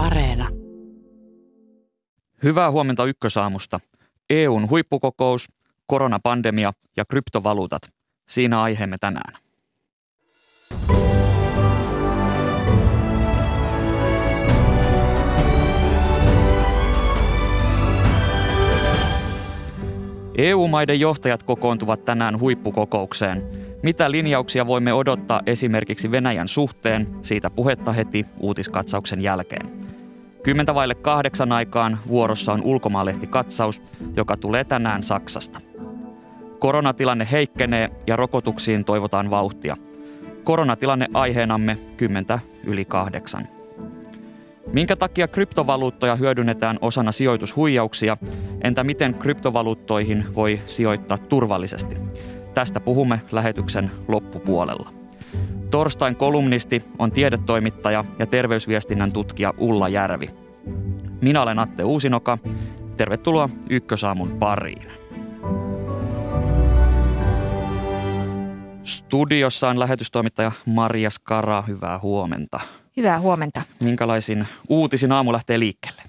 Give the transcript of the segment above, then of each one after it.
Areena. Hyvää huomenta Ykkösaamusta. EUn huippukokous, koronapandemia ja kryptovaluutat. Siinä aiheemme tänään. EU-maiden johtajat kokoontuvat tänään huippukokoukseen. Mitä linjauksia voimme odottaa esimerkiksi Venäjän suhteen? Siitä puhetta heti uutiskatsauksen jälkeen. Kymmentä vaille kahdeksan aikaan vuorossa on ulkomaalehti katsaus, joka tulee tänään Saksasta. Koronatilanne heikkenee ja rokotuksiin toivotaan vauhtia. Koronatilanne aiheenamme 10 yli kahdeksan. Minkä takia kryptovaluuttoja hyödynnetään osana sijoitushuijauksia? Entä miten kryptovaluuttoihin voi sijoittaa turvallisesti? Tästä puhumme lähetyksen loppupuolella. Torstain kolumnisti on tiedetoimittaja ja terveysviestinnän tutkija Ulla Järvi. Minä olen Atte Uusinoka. Tervetuloa Ykkösaamun pariin. Studiossa on lähetystoimittaja Maria Skara. Hyvää huomenta. Hyvää huomenta. Minkälaisin uutisin aamu lähtee liikkeelle?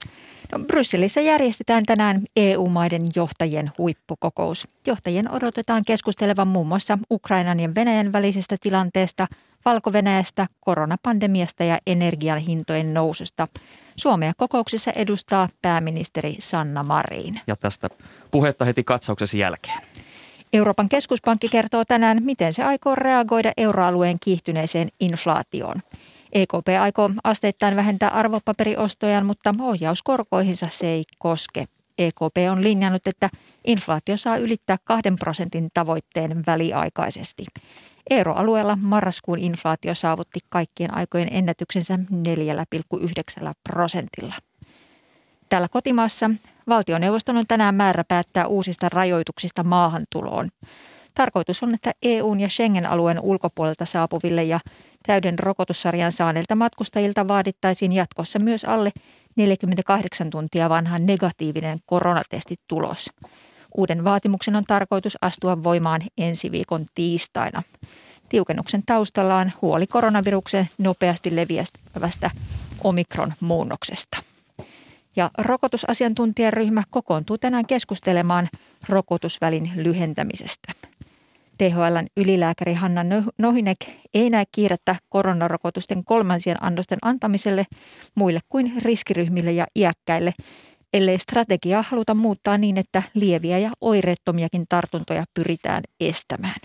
Brysselissä järjestetään tänään EU-maiden johtajien huippukokous. Johtajien odotetaan keskustelevan muun muassa Ukrainan ja Venäjän välisestä tilanteesta, Valko-Venäjästä, koronapandemiasta ja energian hintojen noususta. Suomea kokouksessa edustaa pääministeri Sanna Marin. Ja tästä puhetta heti katsauksesi jälkeen. Euroopan keskuspankki kertoo tänään, miten se aikoo reagoida euroalueen kiihtyneeseen inflaatioon. EKP aikoo asteittain vähentää arvopaperiostojaan, mutta ohjauskorkoihinsa se ei koske. EKP on linjannut, että inflaatio saa ylittää 2 prosentin tavoitteen väliaikaisesti. Euroalueella marraskuun inflaatio saavutti kaikkien aikojen ennätyksensä 4,9 prosentilla. Täällä kotimaassa valtioneuvoston on tänään määrä päättää uusista rajoituksista maahantuloon. Tarkoitus on, että EUn ja Schengen-alueen ulkopuolelta saapuville ja täyden rokotussarjan saaneilta matkustajilta vaadittaisiin jatkossa myös alle 48 tuntia vanha negatiivinen koronatestitulos. Uuden vaatimuksen on tarkoitus astua voimaan ensi viikon tiistaina. Tiukennuksen taustalla on huoli koronaviruksen nopeasti leviävästä omikron-muunnoksesta. Ja rokotusasiantuntijaryhmä kokoontuu tänään keskustelemaan rokotusvälin lyhentämisestä. THLn ylilääkäri Hanna Nohinek ei näe kiirettä koronarokotusten kolmansien annosten antamiselle muille kuin riskiryhmille ja iäkkäille, ellei strategiaa haluta muuttaa niin, että lieviä ja oireettomiakin tartuntoja pyritään estämään.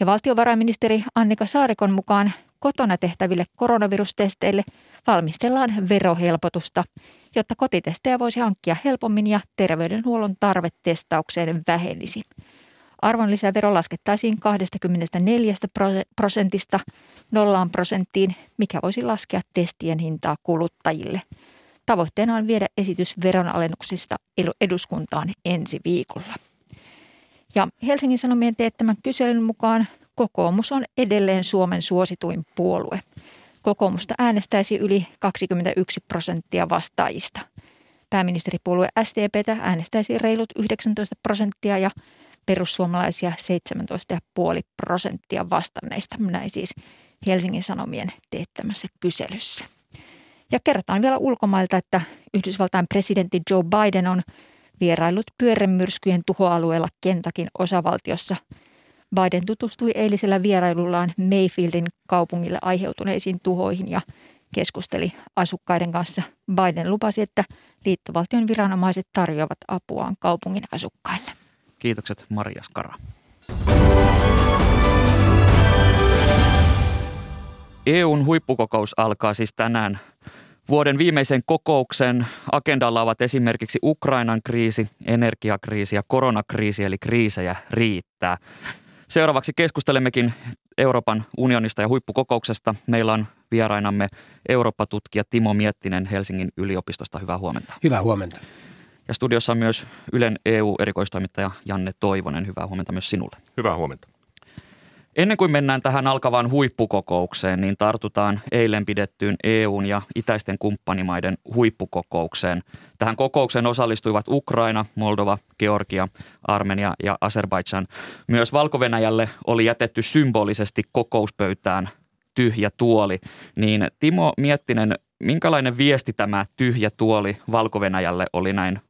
Ja valtiovarainministeri Annika Saarikon mukaan kotona tehtäville koronavirustesteille valmistellaan verohelpotusta, jotta kotitestejä voisi hankkia helpommin ja terveydenhuollon tarve testaukseen vähenisi. Arvonlisävero laskettaisiin 24 prosentista nollaan prosenttiin, mikä voisi laskea testien hintaa kuluttajille. Tavoitteena on viedä esitys veronalennuksista eduskuntaan ensi viikolla. Ja Helsingin Sanomien teettämän kyselyn mukaan kokoomus on edelleen Suomen suosituin puolue. Kokoomusta äänestäisi yli 21 prosenttia vastaajista. Pääministeripuolue SDPtä äänestäisi reilut 19 prosenttia ja perussuomalaisia 17,5 prosenttia vastanneista. Näin siis Helsingin Sanomien teettämässä kyselyssä. Ja kerrotaan vielä ulkomailta, että Yhdysvaltain presidentti Joe Biden on vierailut pyörämyrskyjen tuhoalueella Kentakin osavaltiossa. Biden tutustui eilisellä vierailullaan Mayfieldin kaupungille aiheutuneisiin tuhoihin ja keskusteli asukkaiden kanssa. Biden lupasi, että liittovaltion viranomaiset tarjoavat apuaan kaupungin asukkaille. Kiitokset Maria Skara. EUn huippukokous alkaa siis tänään. Vuoden viimeisen kokouksen agendalla ovat esimerkiksi Ukrainan kriisi, energiakriisi ja koronakriisi, eli kriisejä riittää. Seuraavaksi keskustelemmekin Euroopan unionista ja huippukokouksesta. Meillä on vierainamme Eurooppa-tutkija Timo Miettinen Helsingin yliopistosta. Hyvää huomenta. Hyvää huomenta. Ja studiossa on myös Ylen EU-erikoistoimittaja Janne Toivonen. Hyvää huomenta myös sinulle. Hyvää huomenta. Ennen kuin mennään tähän alkavaan huippukokoukseen, niin tartutaan eilen pidettyyn EUn ja itäisten kumppanimaiden huippukokoukseen. Tähän kokoukseen osallistuivat Ukraina, Moldova, Georgia, Armenia ja Azerbaidžan. Myös valko oli jätetty symbolisesti kokouspöytään tyhjä tuoli. Niin Timo Miettinen, minkälainen viesti tämä tyhjä tuoli valko oli näin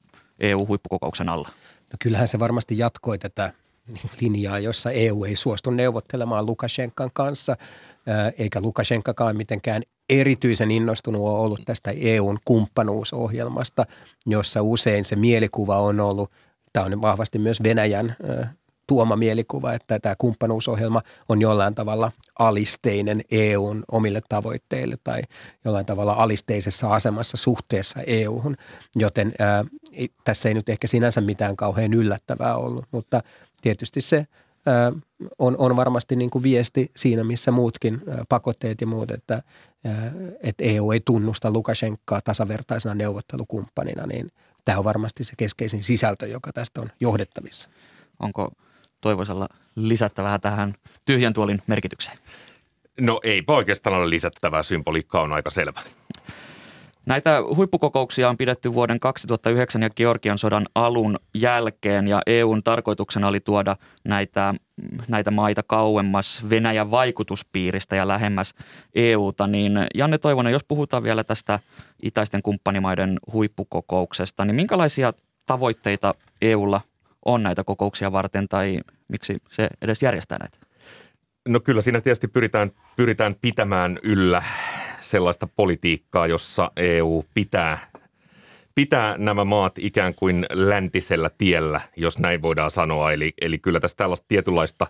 EU-huippukokouksen alla? No kyllähän se varmasti jatkoi tätä linjaa, jossa EU ei suostu neuvottelemaan Lukashenkan kanssa, eikä Lukashenkakaan mitenkään erityisen innostunut on ollut tästä EUn kumppanuusohjelmasta, jossa usein se mielikuva on ollut, tämä on vahvasti myös Venäjän tuoma mielikuva, että tämä kumppanuusohjelma on jollain tavalla alisteinen EUn omille tavoitteille tai jollain tavalla alisteisessa asemassa suhteessa EUhun, joten ää, tässä ei nyt ehkä sinänsä mitään kauhean yllättävää ollut, mutta tietysti se ää, on, on varmasti niin kuin viesti siinä, missä muutkin ää, pakotteet ja muut, että, ää, että EU ei tunnusta Lukashenkaa tasavertaisena neuvottelukumppanina, niin tämä on varmasti se keskeisin sisältö, joka tästä on johdettavissa. Onko Toivosella lisättävää tähän tyhjän tuolin merkitykseen? No ei oikeastaan ole lisättävää, symboliikka on aika selvä. Näitä huippukokouksia on pidetty vuoden 2009 ja Georgian sodan alun jälkeen ja EUn tarkoituksena oli tuoda näitä, näitä maita kauemmas Venäjän vaikutuspiiristä ja lähemmäs EUta. Niin Janne Toivonen, jos puhutaan vielä tästä itäisten kumppanimaiden huippukokouksesta, niin minkälaisia tavoitteita EUlla on näitä kokouksia varten tai miksi se edes järjestää näitä? No kyllä siinä tietysti pyritään, pyritään pitämään yllä sellaista politiikkaa, jossa EU pitää, pitää nämä maat ikään kuin läntisellä tiellä, jos näin voidaan sanoa. Eli, eli kyllä tässä tällaista tietynlaista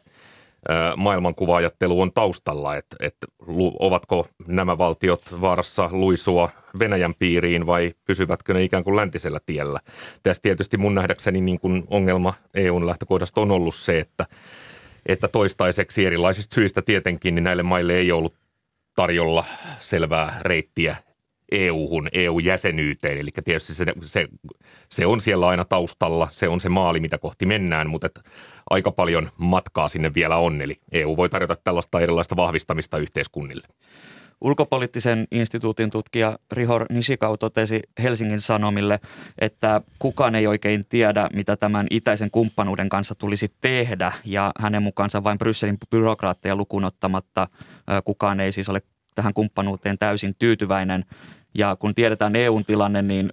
maailmankuvaajattelu on taustalla, että, että ovatko nämä valtiot vaarassa luisua Venäjän piiriin vai pysyvätkö ne ikään kuin läntisellä tiellä. Tässä tietysti mun nähdäkseni niin kuin ongelma EUn lähtökohdasta on ollut se, että, että toistaiseksi erilaisista syistä tietenkin niin näille maille ei ollut tarjolla selvää reittiä EU-hun, EU-jäsenyyteen. Eli tietysti se, se, se on siellä aina taustalla, se on se maali, mitä kohti mennään, mutta että aika paljon matkaa sinne vielä on. Eli EU voi tarjota tällaista erilaista vahvistamista yhteiskunnille. Ulkopoliittisen instituutin tutkija Rihor Nishikau totesi Helsingin Sanomille, että kukaan ei oikein tiedä, mitä tämän itäisen kumppanuuden kanssa tulisi tehdä. Ja hänen mukaansa vain Brysselin byrokraatteja lukunottamatta kukaan ei siis ole tähän kumppanuuteen täysin tyytyväinen. Ja kun tiedetään EUn tilanne, niin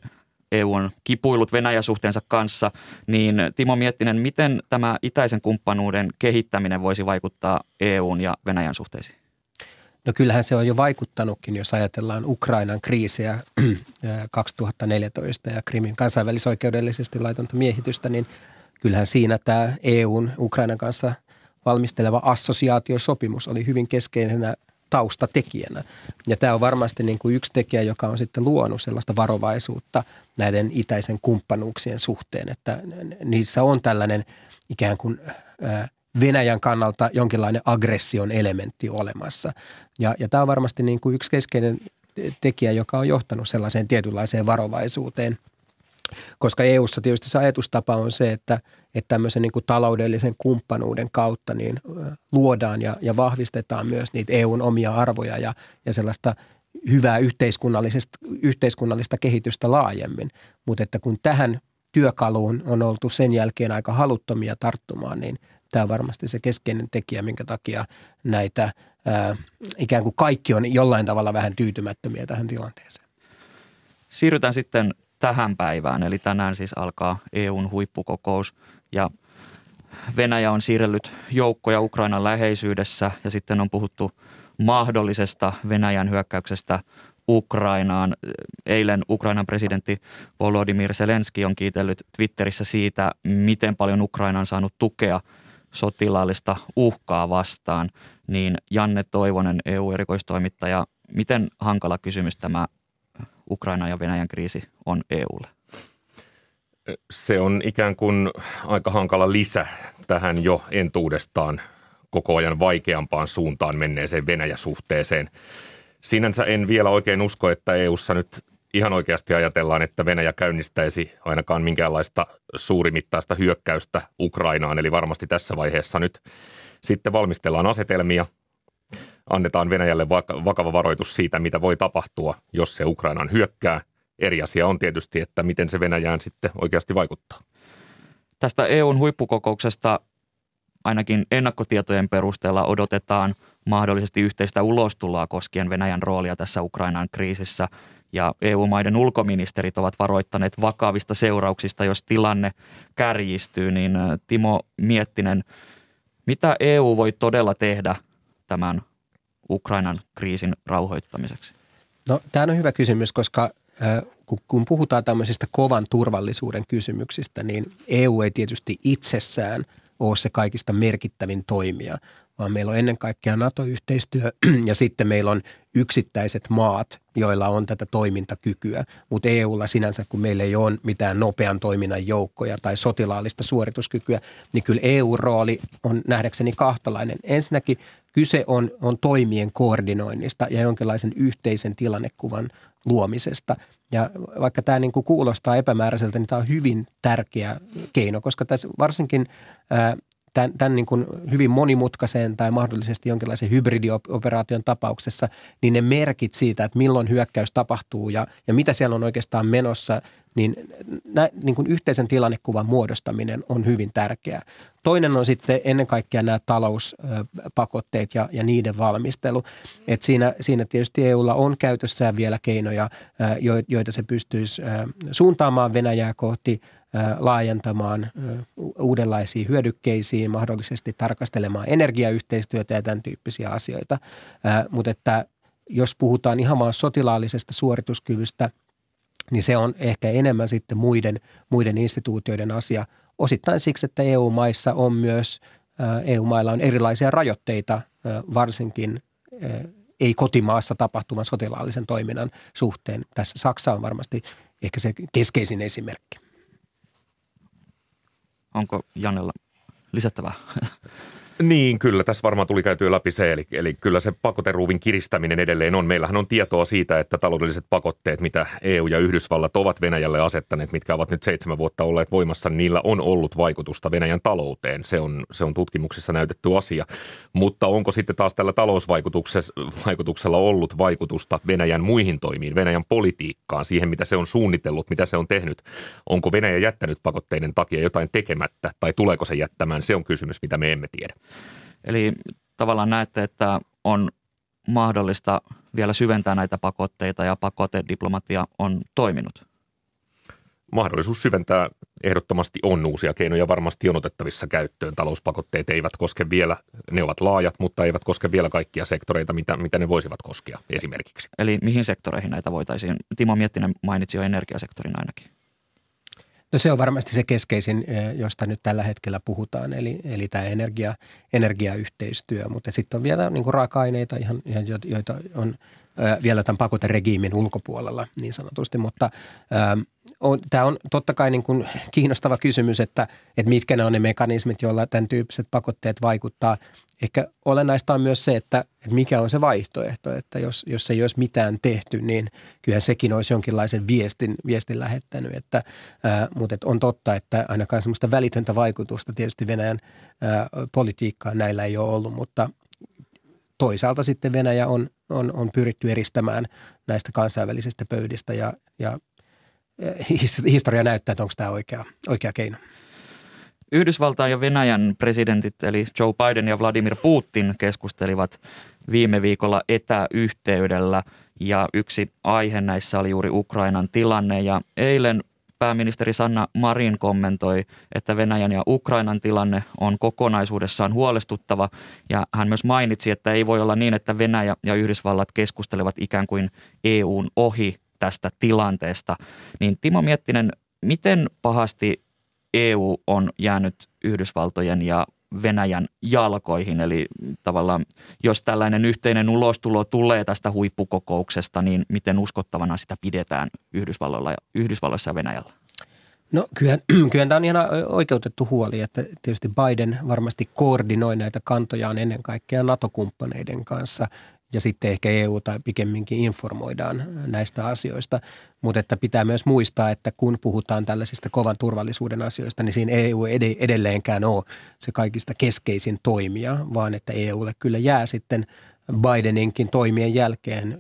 EU on kipuillut Venäjä-suhteensa kanssa, niin Timo Miettinen, miten tämä itäisen kumppanuuden kehittäminen voisi vaikuttaa EUn ja Venäjän suhteisiin? No kyllähän se on jo vaikuttanutkin, jos ajatellaan Ukrainan kriisiä 2014 ja Krimin kansainvälisoikeudellisesti laitonta miehitystä, niin kyllähän siinä tämä EUn Ukrainan kanssa valmisteleva assosiaatiosopimus oli hyvin keskeisenä taustatekijänä. Ja tämä on varmasti niin kuin yksi tekijä, joka on sitten luonut sellaista varovaisuutta näiden itäisen kumppanuuksien suhteen, että niissä on tällainen ikään kuin Venäjän kannalta jonkinlainen aggression elementti olemassa. Ja, ja tämä on varmasti niin kuin yksi keskeinen tekijä, joka on johtanut sellaiseen tietynlaiseen varovaisuuteen – koska EU:ssa tietysti se ajatustapa on se, että, että tämmöisen niin kuin taloudellisen kumppanuuden kautta niin luodaan ja, ja vahvistetaan myös niitä EUn omia arvoja ja, ja sellaista hyvää yhteiskunnallista, yhteiskunnallista kehitystä laajemmin. Mutta että kun tähän työkaluun on oltu sen jälkeen aika haluttomia tarttumaan, niin tämä on varmasti se keskeinen tekijä, minkä takia näitä ää, ikään kuin kaikki on jollain tavalla vähän tyytymättömiä tähän tilanteeseen. Siirrytään sitten tähän päivään. Eli tänään siis alkaa EUn huippukokous ja Venäjä on siirrellyt joukkoja Ukrainan läheisyydessä ja sitten on puhuttu mahdollisesta Venäjän hyökkäyksestä Ukrainaan. Eilen Ukrainan presidentti Volodymyr Zelenski on kiitellyt Twitterissä siitä, miten paljon Ukraina on saanut tukea sotilaallista uhkaa vastaan. Niin Janne Toivonen, EU-erikoistoimittaja, miten hankala kysymys tämä Ukraina ja Venäjän kriisi on EUlle? Se on ikään kuin aika hankala lisä tähän jo entuudestaan koko ajan vaikeampaan suuntaan menneeseen Venäjä-suhteeseen. Sinänsä en vielä oikein usko, että EUssa nyt ihan oikeasti ajatellaan, että Venäjä käynnistäisi ainakaan minkäänlaista suurimittaista hyökkäystä Ukrainaan. Eli varmasti tässä vaiheessa nyt sitten valmistellaan asetelmia – annetaan Venäjälle vakava varoitus siitä, mitä voi tapahtua, jos se Ukrainan hyökkää. Eri asia on tietysti, että miten se Venäjään sitten oikeasti vaikuttaa. Tästä EUn huippukokouksesta ainakin ennakkotietojen perusteella odotetaan mahdollisesti yhteistä ulostuloa koskien Venäjän roolia tässä Ukrainan kriisissä. Ja EU-maiden ulkoministerit ovat varoittaneet vakavista seurauksista, jos tilanne kärjistyy. Niin Timo Miettinen, mitä EU voi todella tehdä tämän Ukrainan kriisin rauhoittamiseksi? No, tämä on hyvä kysymys, koska kun puhutaan tämmöisistä kovan turvallisuuden kysymyksistä, niin EU ei tietysti itsessään ole se kaikista merkittävin toimija, vaan meillä on ennen kaikkea NATO-yhteistyö ja sitten meillä on yksittäiset maat, joilla on tätä toimintakykyä. Mutta EUlla sinänsä, kun meillä ei ole mitään nopean toiminnan joukkoja tai sotilaallista suorituskykyä, niin kyllä EU-rooli on nähdäkseni kahtalainen. Ensinnäkin kyse on, on toimien koordinoinnista ja jonkinlaisen yhteisen tilannekuvan luomisesta. Ja vaikka tämä niin kuin kuulostaa epämääräiseltä, niin tämä on hyvin tärkeä keino, koska tässä varsinkin tämän, tämän niin kuin hyvin monimutkaisen tai mahdollisesti jonkinlaisen hybridioperaation tapauksessa, niin ne merkit siitä, että milloin hyökkäys tapahtuu ja, ja mitä siellä on oikeastaan menossa, niin, nä, niin kuin yhteisen tilannekuvan muodostaminen on hyvin tärkeää. Toinen on sitten ennen kaikkea nämä talouspakotteet ja, ja niiden valmistelu. Et siinä, siinä tietysti EUlla on käytössään vielä keinoja, joita se pystyisi suuntaamaan Venäjää kohti – laajentamaan uudenlaisiin hyödykkeisiin, mahdollisesti tarkastelemaan energiayhteistyötä ja tämän tyyppisiä asioita. Mutta että jos puhutaan ihan vaan sotilaallisesta suorituskyvystä, niin se on ehkä enemmän sitten muiden, muiden instituutioiden asia. Osittain siksi, että EU-maissa on myös, EU-mailla on erilaisia rajoitteita, varsinkin ei kotimaassa tapahtuvan sotilaallisen toiminnan suhteen. Tässä Saksa on varmasti ehkä se keskeisin esimerkki. Onko Janella lisättävää? Niin, kyllä. Tässä varmaan tuli käytyä läpi se, eli, eli kyllä se pakoteruuvin kiristäminen edelleen on. Meillähän on tietoa siitä, että taloudelliset pakotteet, mitä EU ja Yhdysvallat ovat Venäjälle asettaneet, mitkä ovat nyt seitsemän vuotta olleet voimassa, niillä on ollut vaikutusta Venäjän talouteen. Se on, se on tutkimuksissa näytetty asia. Mutta onko sitten taas tällä talousvaikutuksella ollut vaikutusta Venäjän muihin toimiin, Venäjän politiikkaan, siihen mitä se on suunnitellut, mitä se on tehnyt? Onko Venäjä jättänyt pakotteiden takia jotain tekemättä tai tuleeko se jättämään? Se on kysymys, mitä me emme tiedä. Eli tavallaan näette, että on mahdollista vielä syventää näitä pakotteita ja pakotediplomatia on toiminut? Mahdollisuus syventää ehdottomasti on uusia keinoja varmasti on otettavissa käyttöön. Talouspakotteet eivät koske vielä, ne ovat laajat, mutta eivät koske vielä kaikkia sektoreita, mitä, mitä ne voisivat koskea esimerkiksi. Eli mihin sektoreihin näitä voitaisiin? Timo Miettinen mainitsi jo energiasektorin ainakin. No se on varmasti se keskeisin, josta nyt tällä hetkellä puhutaan, eli, eli tämä energia, energiayhteistyö. Mutta sitten on vielä niin kuin raaka-aineita, ihan, ihan, joita on vielä tämän pakoteregiimin ulkopuolella niin sanotusti. Mutta on, tämä on totta kai niin kuin kiinnostava kysymys, että, että mitkä ne on ne mekanismit, joilla tämän tyyppiset pakotteet vaikuttaa ehkä olennaista on myös se, että, että mikä on se vaihtoehto, että jos, jos ei olisi mitään tehty, niin kyllä sekin olisi jonkinlaisen viestin, viestin lähettänyt. Että, ää, mutta että on totta, että ainakaan semmoista välitöntä vaikutusta tietysti Venäjän ää, politiikkaan näillä ei ole ollut, mutta toisaalta sitten Venäjä on, on, on pyritty eristämään näistä kansainvälisistä pöydistä ja, ja historia näyttää, että onko tämä oikea, oikea keino. Yhdysvaltain ja Venäjän presidentit eli Joe Biden ja Vladimir Putin keskustelivat viime viikolla etäyhteydellä ja yksi aihe näissä oli juuri Ukrainan tilanne ja eilen pääministeri Sanna Marin kommentoi, että Venäjän ja Ukrainan tilanne on kokonaisuudessaan huolestuttava ja hän myös mainitsi, että ei voi olla niin, että Venäjä ja Yhdysvallat keskustelevat ikään kuin EUn ohi tästä tilanteesta. Niin Timo Miettinen, miten pahasti EU on jäänyt Yhdysvaltojen ja Venäjän jalkoihin. Eli tavallaan jos tällainen yhteinen ulostulo tulee tästä huippukokouksesta, niin miten uskottavana sitä pidetään Yhdysvalloilla ja, Yhdysvalloissa ja Venäjällä? No kyllä, kyllä tämä on ihan oikeutettu huoli, että tietysti Biden varmasti koordinoi näitä kantojaan ennen kaikkea NATO-kumppaneiden kanssa ja sitten ehkä EU tai pikemminkin informoidaan näistä asioista. Mutta että pitää myös muistaa, että kun puhutaan tällaisista kovan turvallisuuden asioista, niin siinä EU ei edelleenkään ole se kaikista keskeisin toimija, vaan että EUlle kyllä jää sitten Bideninkin toimien jälkeen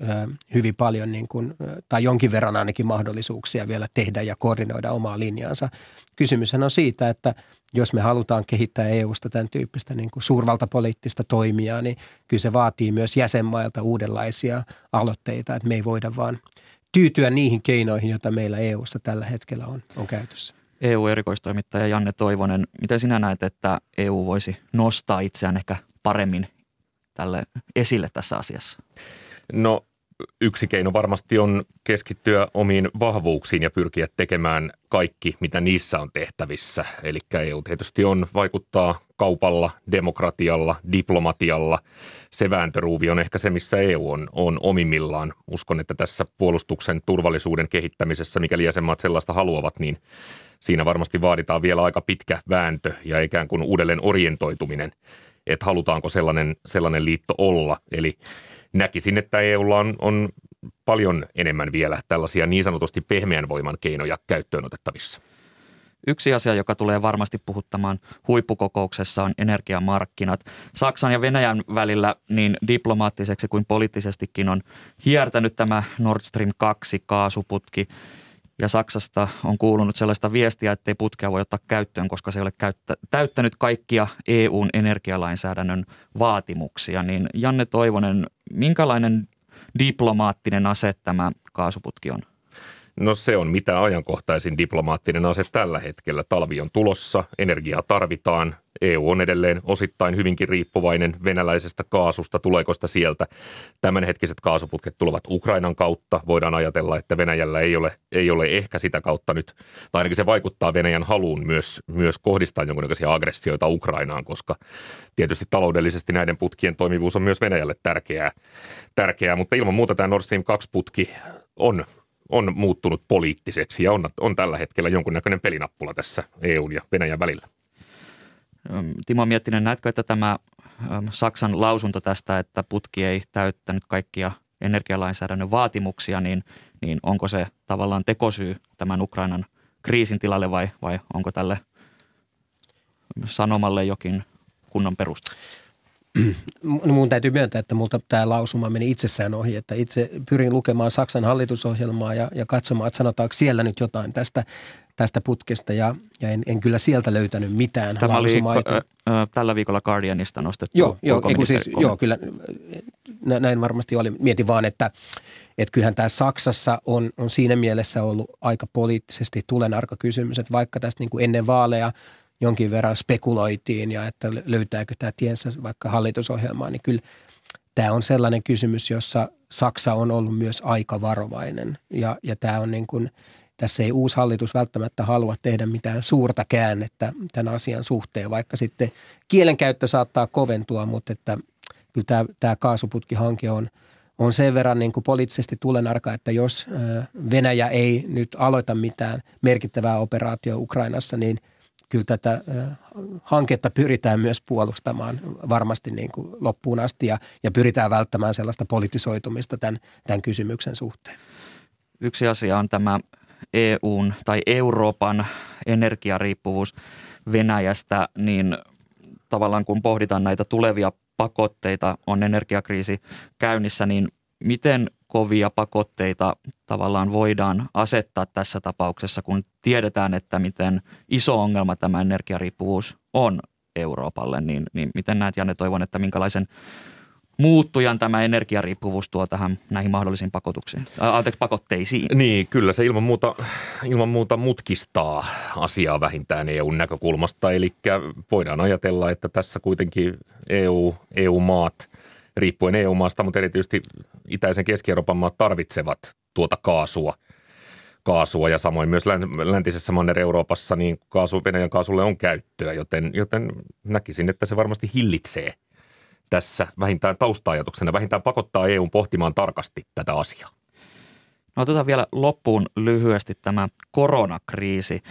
hyvin paljon niin kuin, tai jonkin verran ainakin mahdollisuuksia vielä tehdä ja koordinoida omaa linjaansa. Kysymyshän on siitä, että jos me halutaan kehittää EUsta tämän tyyppistä niin kuin suurvaltapoliittista toimijaa, niin kyllä se vaatii myös jäsenmailta uudenlaisia aloitteita, että me ei voida vaan tyytyä niihin keinoihin, joita meillä EUssa tällä hetkellä on, on käytössä. EU-erikoistoimittaja Janne Toivonen, miten sinä näet, että EU voisi nostaa itseään ehkä paremmin tälle esille tässä asiassa? No yksi keino varmasti on keskittyä omiin vahvuuksiin ja pyrkiä tekemään kaikki, mitä niissä on tehtävissä. Eli EU tietysti on vaikuttaa kaupalla, demokratialla, diplomatialla. Se vääntöruuvi on ehkä se, missä EU on, on omimmillaan. Uskon, että tässä puolustuksen turvallisuuden kehittämisessä, mikäli jäsenmaat sellaista haluavat, niin siinä varmasti vaaditaan vielä aika pitkä vääntö ja ikään kuin uudelleen orientoituminen, että halutaanko sellainen, sellainen liitto olla. Eli näkisin, että EUlla on, on paljon enemmän vielä tällaisia niin sanotusti pehmeän voiman keinoja käyttöön otettavissa. Yksi asia, joka tulee varmasti puhuttamaan huippukokouksessa on energiamarkkinat. Saksan ja Venäjän välillä niin diplomaattiseksi kuin poliittisestikin on hiertänyt tämä Nord Stream 2 kaasuputki – ja Saksasta on kuulunut sellaista viestiä, että ei putkea voi ottaa käyttöön, koska se ei ole käyttä, täyttänyt kaikkia EUn energialainsäädännön vaatimuksia. Niin Janne Toivonen, minkälainen diplomaattinen ase tämä kaasuputki on? No se on mitä ajankohtaisin diplomaattinen ase tällä hetkellä. Talvi on tulossa, energiaa tarvitaan, EU on edelleen osittain hyvinkin riippuvainen venäläisestä kaasusta, tuleeko sitä sieltä. Tämänhetkiset kaasuputket tulevat Ukrainan kautta. Voidaan ajatella, että Venäjällä ei ole, ei ole ehkä sitä kautta nyt, tai ainakin se vaikuttaa Venäjän haluun myös, myös kohdistaa jonkinlaisia aggressioita Ukrainaan, koska tietysti taloudellisesti näiden putkien toimivuus on myös Venäjälle tärkeää, tärkeää mutta ilman muuta tämä Nord Stream 2-putki on on muuttunut poliittiseksi ja on, on tällä hetkellä jonkunnäköinen pelinappula tässä EUn ja Venäjän välillä. Timo Miettinen, näetkö, että tämä Saksan lausunto tästä, että putki ei täyttänyt kaikkia energialainsäädännön vaatimuksia, niin, niin onko se tavallaan tekosyy tämän Ukrainan kriisin tilalle vai, vai onko tälle sanomalle jokin kunnon perusta? Mun täytyy myöntää, että multa tämä lausuma meni itsessään ohi, että itse pyrin lukemaan Saksan hallitusohjelmaa ja, ja katsomaan, että sanotaanko siellä nyt jotain tästä tästä putkesta ja, ja en, en kyllä sieltä löytänyt mitään Tämä oli äh, äh, tällä viikolla Guardianista nostettu. Joo, joo, siis, joo kyllä näin varmasti oli. Mietin vaan, että, että kyllähän tämä Saksassa on, on siinä mielessä ollut aika poliittisesti tulenarka kysymys, että vaikka tästä niin kuin ennen vaaleja jonkin verran spekuloitiin ja että löytääkö tämä tiensä vaikka hallitusohjelmaan, niin kyllä tämä on sellainen kysymys, jossa Saksa on ollut myös aika varovainen. Ja, ja tämä on niin kuin – tässä ei uusi hallitus välttämättä halua tehdä mitään suurta käännettä tämän asian suhteen, vaikka sitten kielenkäyttö saattaa koventua, mutta että kyllä tämä, tämä kaasuputkihanke on, on sen verran niin kuin poliittisesti tulenarka, että jos Venäjä ei nyt aloita mitään merkittävää operaatioa Ukrainassa, niin kyllä tätä hanketta pyritään myös puolustamaan varmasti niin kuin loppuun asti ja, ja pyritään välttämään sellaista politisoitumista tämän, tämän kysymyksen suhteen. Yksi asia on tämä EUn tai Euroopan energiariippuvuus Venäjästä, niin tavallaan kun pohditaan näitä tulevia pakotteita, on energiakriisi käynnissä, niin miten kovia pakotteita tavallaan voidaan asettaa tässä tapauksessa, kun tiedetään, että miten iso ongelma tämä energiariippuvuus on Euroopalle, niin, niin miten näet Janne toivon, että minkälaisen muuttujan tämä energiariippuvuus tuo tähän näihin mahdollisiin pakotuksiin, anteeksi pakotteisiin. Niin, kyllä se ilman muuta, ilman muuta mutkistaa asiaa vähintään EUn näkökulmasta. Eli voidaan ajatella, että tässä kuitenkin EU, EU-maat, riippuen EU-maasta, mutta erityisesti itäisen Keski-Euroopan maat tarvitsevat tuota kaasua – kaasua ja samoin myös läntisessä Manner-Euroopassa niin kaasu, Venäjän kaasulle on käyttöä, joten, joten näkisin, että se varmasti hillitsee – tässä vähintään taustaajatuksena, vähintään pakottaa EUn pohtimaan tarkasti tätä asiaa? No otetaan vielä loppuun lyhyesti tämä koronakriisi.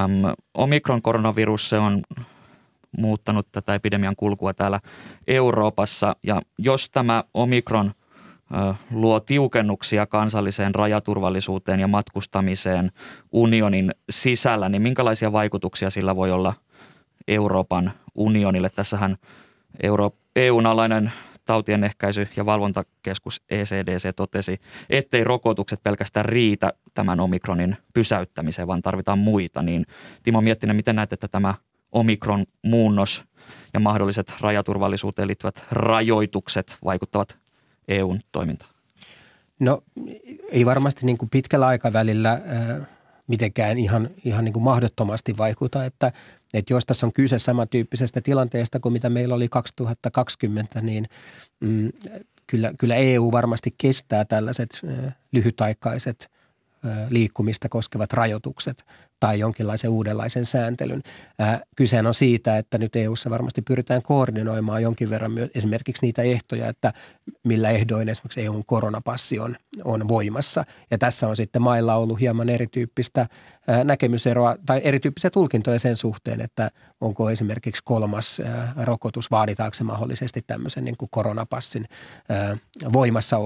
Ähm, Omikron-koronavirus se on muuttanut tätä epidemian kulkua täällä Euroopassa ja jos tämä Omikron luo tiukennuksia kansalliseen rajaturvallisuuteen ja matkustamiseen unionin sisällä, niin minkälaisia vaikutuksia sillä voi olla Euroopan unionille? Tässähän Euro, EUn alainen tautien ehkäisy- ja valvontakeskus ECDC totesi, ettei rokotukset pelkästään riitä tämän omikronin pysäyttämiseen, vaan tarvitaan muita. Niin Timo Miettinen, miten näet, että tämä omikron muunnos ja mahdolliset rajaturvallisuuteen liittyvät rajoitukset vaikuttavat EUn toimintaan? No ei varmasti niin kuin pitkällä aikavälillä äh, mitenkään ihan, ihan niin kuin mahdottomasti vaikuta, että, että jos tässä on kyse samantyyppisestä tilanteesta kuin mitä meillä oli 2020, niin mm, kyllä, kyllä EU varmasti kestää tällaiset äh, lyhytaikaiset äh, liikkumista koskevat rajoitukset tai jonkinlaisen uudenlaisen sääntelyn. Ää, kysehän on siitä, että nyt EU:ssa varmasti pyritään koordinoimaan jonkin verran myös esimerkiksi niitä ehtoja, että millä ehdoin esimerkiksi EUn koronapassi on, on voimassa. Ja tässä on sitten mailla ollut hieman erityyppistä ää, näkemyseroa tai erityyppisiä tulkintoja sen suhteen, että onko esimerkiksi kolmas ää, rokotus, vaaditaanko se mahdollisesti tämmöisen niin kuin koronapassin ää, voimassa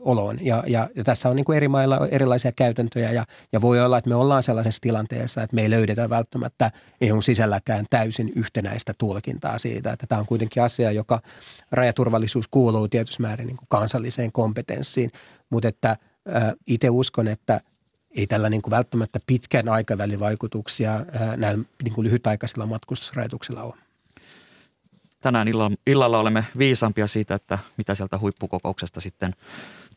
oloon. Ja, ja, ja tässä on niin kuin eri mailla erilaisia käytäntöjä ja, ja voi olla, että me ollaan sellaisessa tilanteessa, että me ei löydetä välttämättä EUn sisälläkään täysin yhtenäistä tulkintaa siitä, että tämä on kuitenkin asia, joka rajaturvallisuus kuuluu tietyssä määrin niin kuin kansalliseen kompetenssiin, mutta että itse uskon, että ei tällä niin kuin välttämättä pitkän aikavälin vaikutuksia näillä niin kuin lyhytaikaisilla matkustusrajoituksilla ole. Tänään illalla, illalla olemme viisampia siitä, että mitä sieltä huippukokouksesta sitten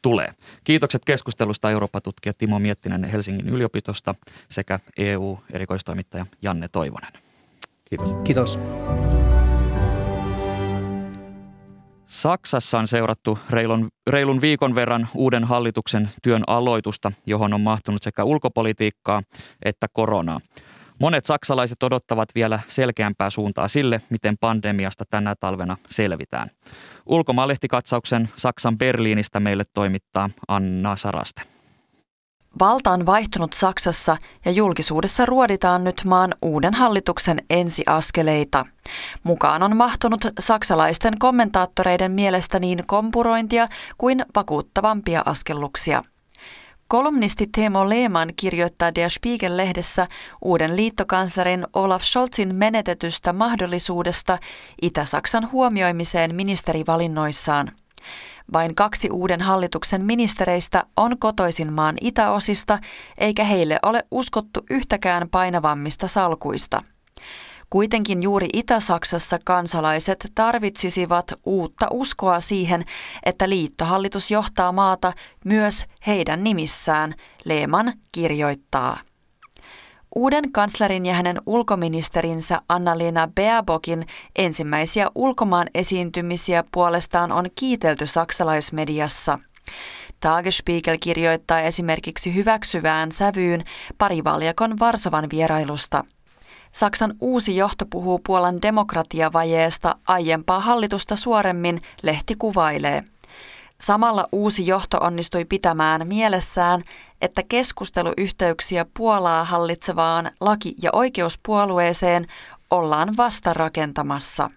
tulee. Kiitokset keskustelusta Eurooppa-tutkija Timo Miettinen Helsingin yliopistosta sekä EU-erikoistoimittaja Janne Toivonen. Kiitos. Kiitos. Saksassa on seurattu reilun, reilun viikon verran uuden hallituksen työn aloitusta, johon on mahtunut sekä ulkopolitiikkaa että koronaa. Monet saksalaiset odottavat vielä selkeämpää suuntaa sille, miten pandemiasta tänä talvena selvitään. Ulkomaalehtikatsauksen Saksan Berliinistä meille toimittaa Anna Saraste. Valta on vaihtunut Saksassa ja julkisuudessa ruoditaan nyt maan uuden hallituksen ensiaskeleita. Mukaan on mahtunut saksalaisten kommentaattoreiden mielestä niin kompurointia kuin vakuuttavampia askelluksia. Kolumnisti Teemo Lehmann kirjoittaa Der Spiegel-lehdessä uuden liittokanslerin Olaf Scholzin menetetystä mahdollisuudesta Itä-Saksan huomioimiseen ministerivalinnoissaan. Vain kaksi uuden hallituksen ministereistä on kotoisin maan itäosista, eikä heille ole uskottu yhtäkään painavammista salkuista. Kuitenkin juuri Itä-Saksassa kansalaiset tarvitsisivat uutta uskoa siihen, että liittohallitus johtaa maata myös heidän nimissään, Lehman kirjoittaa. Uuden kanslerin ja hänen ulkoministerinsä Annalena Baerbockin ensimmäisiä ulkomaan esiintymisiä puolestaan on kiitelty saksalaismediassa. Tagesspiegel kirjoittaa esimerkiksi hyväksyvään sävyyn parivaljakon Varsovan vierailusta – Saksan uusi johto puhuu Puolan demokratiavajeesta aiempaa hallitusta suoremmin, lehti kuvailee. Samalla uusi johto onnistui pitämään mielessään, että keskusteluyhteyksiä Puolaa hallitsevaan laki- ja oikeuspuolueeseen ollaan vasta rakentamassa.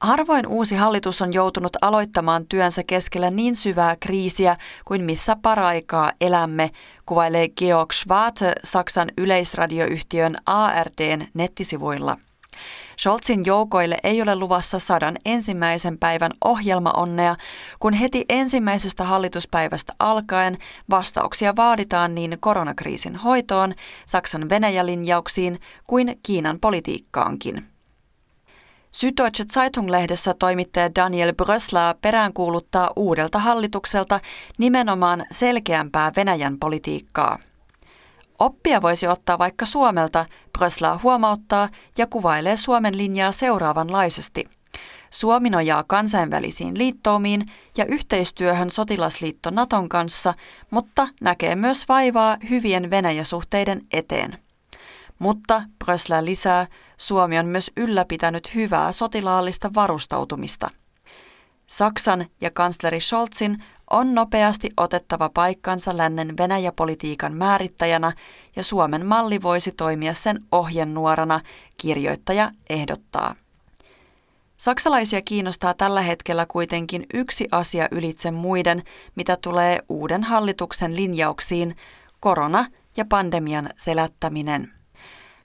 Harvoin uusi hallitus on joutunut aloittamaan työnsä keskellä niin syvää kriisiä kuin missä paraikaa elämme, kuvailee Georg Schwarte Saksan yleisradioyhtiön ARDn nettisivuilla. Scholzin joukoille ei ole luvassa sadan ensimmäisen päivän ohjelmaonnea, kun heti ensimmäisestä hallituspäivästä alkaen vastauksia vaaditaan niin koronakriisin hoitoon, Saksan Venäjälinjauksiin kuin Kiinan politiikkaankin. Süddeutsche Zeitung-lehdessä toimittaja Daniel Brösla peräänkuuluttaa uudelta hallitukselta nimenomaan selkeämpää Venäjän politiikkaa. Oppia voisi ottaa vaikka Suomelta, Brösla huomauttaa ja kuvailee Suomen linjaa seuraavanlaisesti. Suomi nojaa kansainvälisiin liittoumiin ja yhteistyöhön sotilasliitto Naton kanssa, mutta näkee myös vaivaa hyvien Venäjä-suhteiden eteen. Mutta Brösla lisää, Suomi on myös ylläpitänyt hyvää sotilaallista varustautumista. Saksan ja kansleri Scholzin on nopeasti otettava paikkansa lännen Venäjä-politiikan määrittäjänä ja Suomen malli voisi toimia sen ohjenuorana, kirjoittaja ehdottaa. Saksalaisia kiinnostaa tällä hetkellä kuitenkin yksi asia ylitse muiden, mitä tulee uuden hallituksen linjauksiin, korona ja pandemian selättäminen.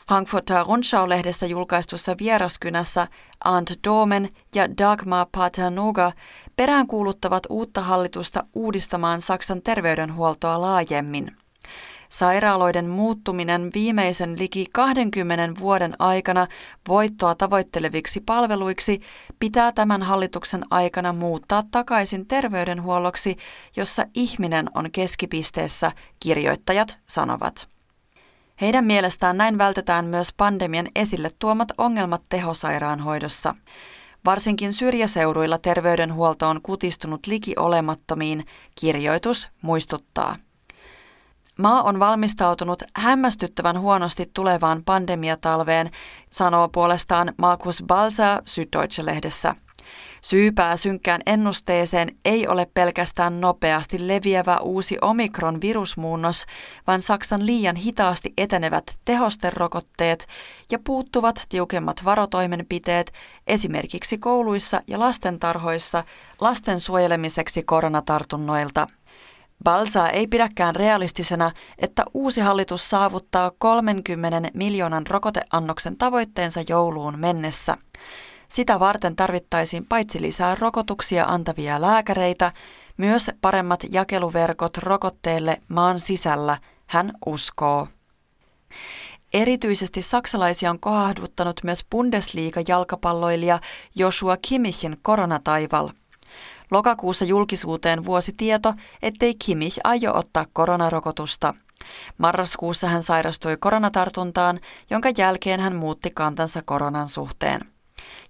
Frankfurter Rundschau-lehdessä julkaistussa vieraskynässä Ant Domen ja Dagmar Paternoga peräänkuuluttavat uutta hallitusta uudistamaan Saksan terveydenhuoltoa laajemmin. Sairaaloiden muuttuminen viimeisen liki 20 vuoden aikana voittoa tavoitteleviksi palveluiksi pitää tämän hallituksen aikana muuttaa takaisin terveydenhuolloksi, jossa ihminen on keskipisteessä, kirjoittajat sanovat. Heidän mielestään näin vältetään myös pandemian esille tuomat ongelmat tehosairaanhoidossa. Varsinkin syrjäseuduilla terveydenhuolto on kutistunut liki olemattomiin, kirjoitus muistuttaa. Maa on valmistautunut hämmästyttävän huonosti tulevaan pandemiatalveen, sanoo puolestaan Markus Balsa Süddeutsche-lehdessä. Syypää synkkään ennusteeseen ei ole pelkästään nopeasti leviävä uusi omikron-virusmuunnos, vaan Saksan liian hitaasti etenevät tehosterokotteet ja puuttuvat tiukemmat varotoimenpiteet esimerkiksi kouluissa ja lastentarhoissa lasten suojelemiseksi koronatartunnoilta. Balsa ei pidäkään realistisena, että uusi hallitus saavuttaa 30 miljoonan rokoteannoksen tavoitteensa jouluun mennessä. Sitä varten tarvittaisiin paitsi lisää rokotuksia antavia lääkäreitä, myös paremmat jakeluverkot rokotteelle maan sisällä, hän uskoo. Erityisesti saksalaisia on kohahduttanut myös Bundesliga-jalkapalloilija Joshua Kimichin koronataival – Lokakuussa julkisuuteen vuosi tieto, ettei Kimmich aio ottaa koronarokotusta. Marraskuussa hän sairastui koronatartuntaan, jonka jälkeen hän muutti kantansa koronan suhteen.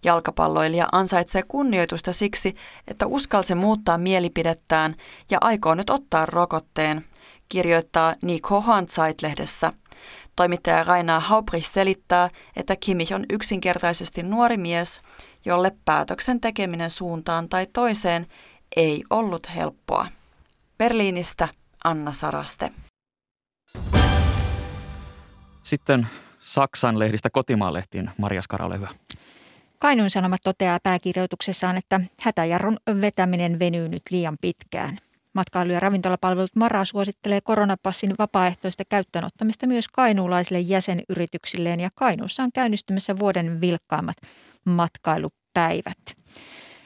Jalkapalloilija ansaitsee kunnioitusta siksi, että uskalsi muuttaa mielipidettään ja aikoo nyt ottaa rokotteen, kirjoittaa Nico Handzeit-lehdessä. Toimittaja Raina Haubrich selittää, että Kimmich on yksinkertaisesti nuori mies, jolle päätöksen tekeminen suuntaan tai toiseen ei ollut helppoa. Berliinistä Anna Saraste. Sitten Saksan lehdistä kotimaan lehtiin. Maria Skara, ole hyvä. Kainuun Sanomat toteaa pääkirjoituksessaan, että hätäjarrun vetäminen venyy nyt liian pitkään. Matkailu- ja ravintolapalvelut Mara suosittelee koronapassin vapaaehtoista käyttöönottamista myös kainuulaisille jäsenyrityksilleen ja Kainuussa on käynnistymässä vuoden vilkkaimmat matkailupäivät.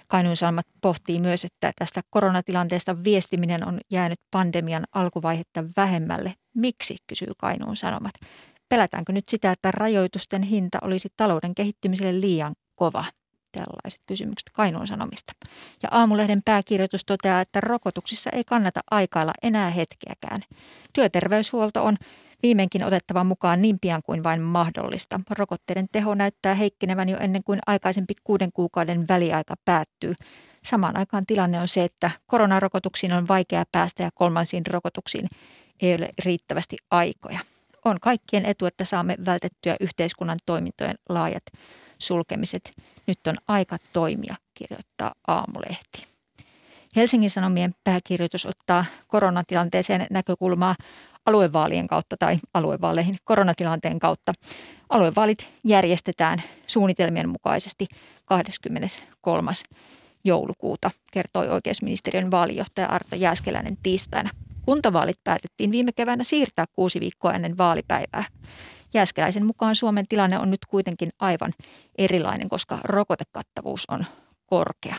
Kainuun Sanomat pohtii myös, että tästä koronatilanteesta viestiminen on jäänyt pandemian alkuvaihetta vähemmälle. Miksi, kysyy Kainuun Sanomat. Pelätäänkö nyt sitä, että rajoitusten hinta olisi talouden kehittymiselle liian kova? Tällaiset kysymykset Kainuun Sanomista. Ja Aamulehden pääkirjoitus toteaa, että rokotuksissa ei kannata aikailla enää hetkeäkään. Työterveyshuolto on viimeinkin otettava mukaan niin pian kuin vain mahdollista. Rokotteiden teho näyttää heikkenevän jo ennen kuin aikaisempi kuuden kuukauden väliaika päättyy. Samaan aikaan tilanne on se, että koronarokotuksiin on vaikea päästä ja kolmansiin rokotuksiin ei ole riittävästi aikoja. On kaikkien etu, että saamme vältettyä yhteiskunnan toimintojen laajat sulkemiset. Nyt on aika toimia, kirjoittaa Aamulehti. Helsingin Sanomien pääkirjoitus ottaa koronatilanteeseen näkökulmaa aluevaalien kautta tai aluevaaleihin koronatilanteen kautta. Aluevaalit järjestetään suunnitelmien mukaisesti 23. joulukuuta, kertoi oikeusministeriön vaalijohtaja Arto Jääskeläinen tiistaina. Kuntavaalit päätettiin viime keväänä siirtää kuusi viikkoa ennen vaalipäivää. Jääskeläisen mukaan Suomen tilanne on nyt kuitenkin aivan erilainen, koska rokotekattavuus on korkea.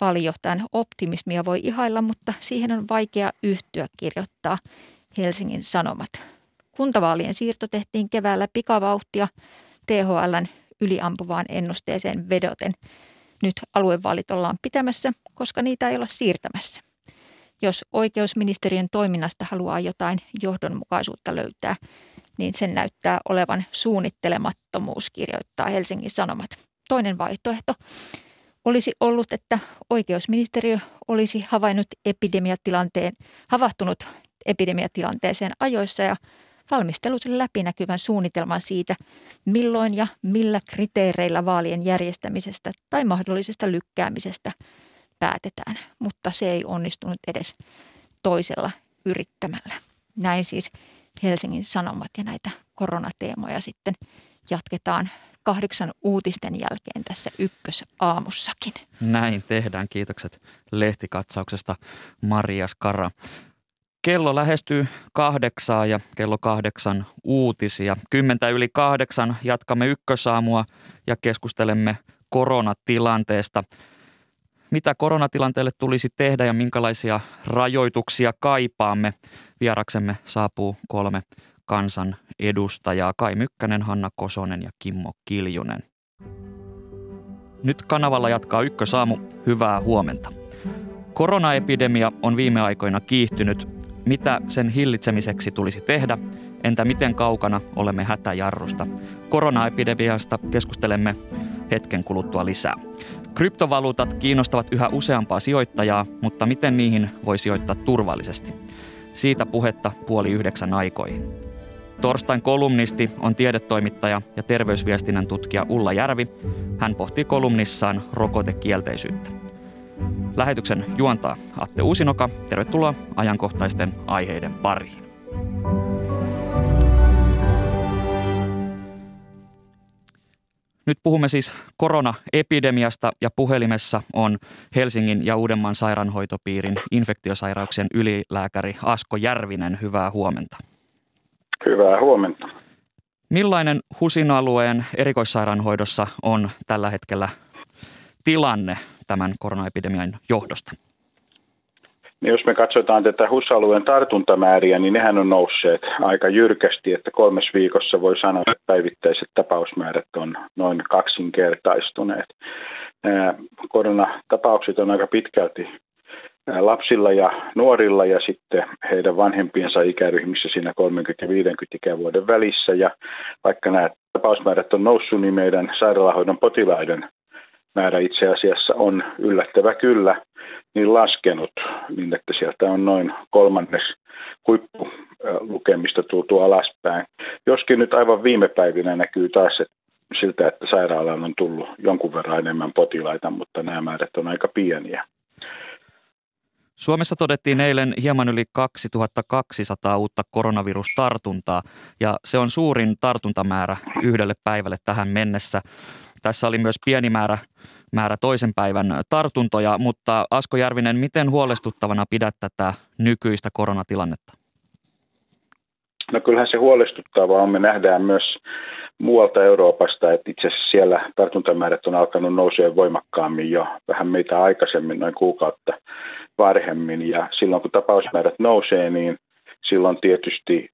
Vaalijohtajan optimismia voi ihailla, mutta siihen on vaikea yhtyä, kirjoittaa Helsingin Sanomat. Kuntavaalien siirto tehtiin keväällä pikavauhtia THLn yliampuvaan ennusteeseen vedoten. Nyt aluevaalit ollaan pitämässä, koska niitä ei olla siirtämässä. Jos oikeusministeriön toiminnasta haluaa jotain johdonmukaisuutta löytää, niin sen näyttää olevan suunnittelemattomuus, kirjoittaa Helsingin Sanomat. Toinen vaihtoehto olisi ollut, että oikeusministeriö olisi havainnut epidemiatilanteen, havahtunut epidemiatilanteeseen ajoissa ja valmistellut läpinäkyvän suunnitelman siitä, milloin ja millä kriteereillä vaalien järjestämisestä tai mahdollisesta lykkäämisestä päätetään, mutta se ei onnistunut edes toisella yrittämällä. Näin siis Helsingin Sanomat ja näitä koronateemoja sitten jatketaan kahdeksan uutisten jälkeen tässä ykkösaamussakin. Näin tehdään. Kiitokset lehtikatsauksesta Maria Skara. Kello lähestyy kahdeksaa ja kello kahdeksan uutisia. Kymmentä yli kahdeksan jatkamme ykkösaamua ja keskustelemme koronatilanteesta. Mitä koronatilanteelle tulisi tehdä ja minkälaisia rajoituksia kaipaamme? Vieraksemme saapuu kolme kansan edustajaa. Kai Mykkänen, Hanna Kosonen ja Kimmo Kiljunen. Nyt kanavalla jatkaa Ykkösaamu. Hyvää huomenta. Koronaepidemia on viime aikoina kiihtynyt. Mitä sen hillitsemiseksi tulisi tehdä? Entä miten kaukana olemme hätäjarrusta? Koronaepidemiasta keskustelemme hetken kuluttua lisää. Kryptovaluutat kiinnostavat yhä useampaa sijoittajaa, mutta miten niihin voi sijoittaa turvallisesti? Siitä puhetta puoli yhdeksän aikoihin. Torstain kolumnisti on tiedetoimittaja ja terveysviestinnän tutkija Ulla Järvi. Hän pohtii kolumnissaan rokotekielteisyyttä. Lähetyksen juontaa Atte Uusinoka. Tervetuloa ajankohtaisten aiheiden pariin. Nyt puhumme siis koronaepidemiasta ja puhelimessa on Helsingin ja Uudenmaan sairaanhoitopiirin infektiosairauksien ylilääkäri Asko Järvinen. Hyvää huomenta. Hyvää huomenta. Millainen HUSin alueen erikoissairaanhoidossa on tällä hetkellä tilanne tämän koronaepidemian johdosta? Niin jos me katsotaan tätä HUS-alueen tartuntamääriä, niin nehän on nousseet aika jyrkästi, että kolmes viikossa voi sanoa, että päivittäiset tapausmäärät on noin kaksinkertaistuneet. Nämä koronatapaukset on aika pitkälti lapsilla ja nuorilla ja sitten heidän vanhempiensa ikäryhmissä siinä 30 ja 50 ikävuoden välissä. Ja vaikka nämä tapausmäärät on noussut, niin meidän sairaalahoidon potilaiden määrä itse asiassa on yllättävä kyllä niin laskenut, niin että sieltä on noin kolmannes huippulukemista tultu alaspäin. Joskin nyt aivan viime päivinä näkyy taas että siltä, että sairaalaan on tullut jonkun verran enemmän potilaita, mutta nämä määrät on aika pieniä. Suomessa todettiin eilen hieman yli 2200 uutta koronavirustartuntaa ja se on suurin tartuntamäärä yhdelle päivälle tähän mennessä. Tässä oli myös pieni määrä, määrä toisen päivän tartuntoja, mutta Asko Järvinen, miten huolestuttavana pidät tätä nykyistä koronatilannetta? No kyllähän se huolestuttavaa on. Me nähdään myös muualta Euroopasta, että itse asiassa siellä tartuntamäärät on alkanut nousee voimakkaammin jo vähän meitä aikaisemmin, noin kuukautta varhemmin. Ja silloin kun tapausmäärät nousee, niin silloin tietysti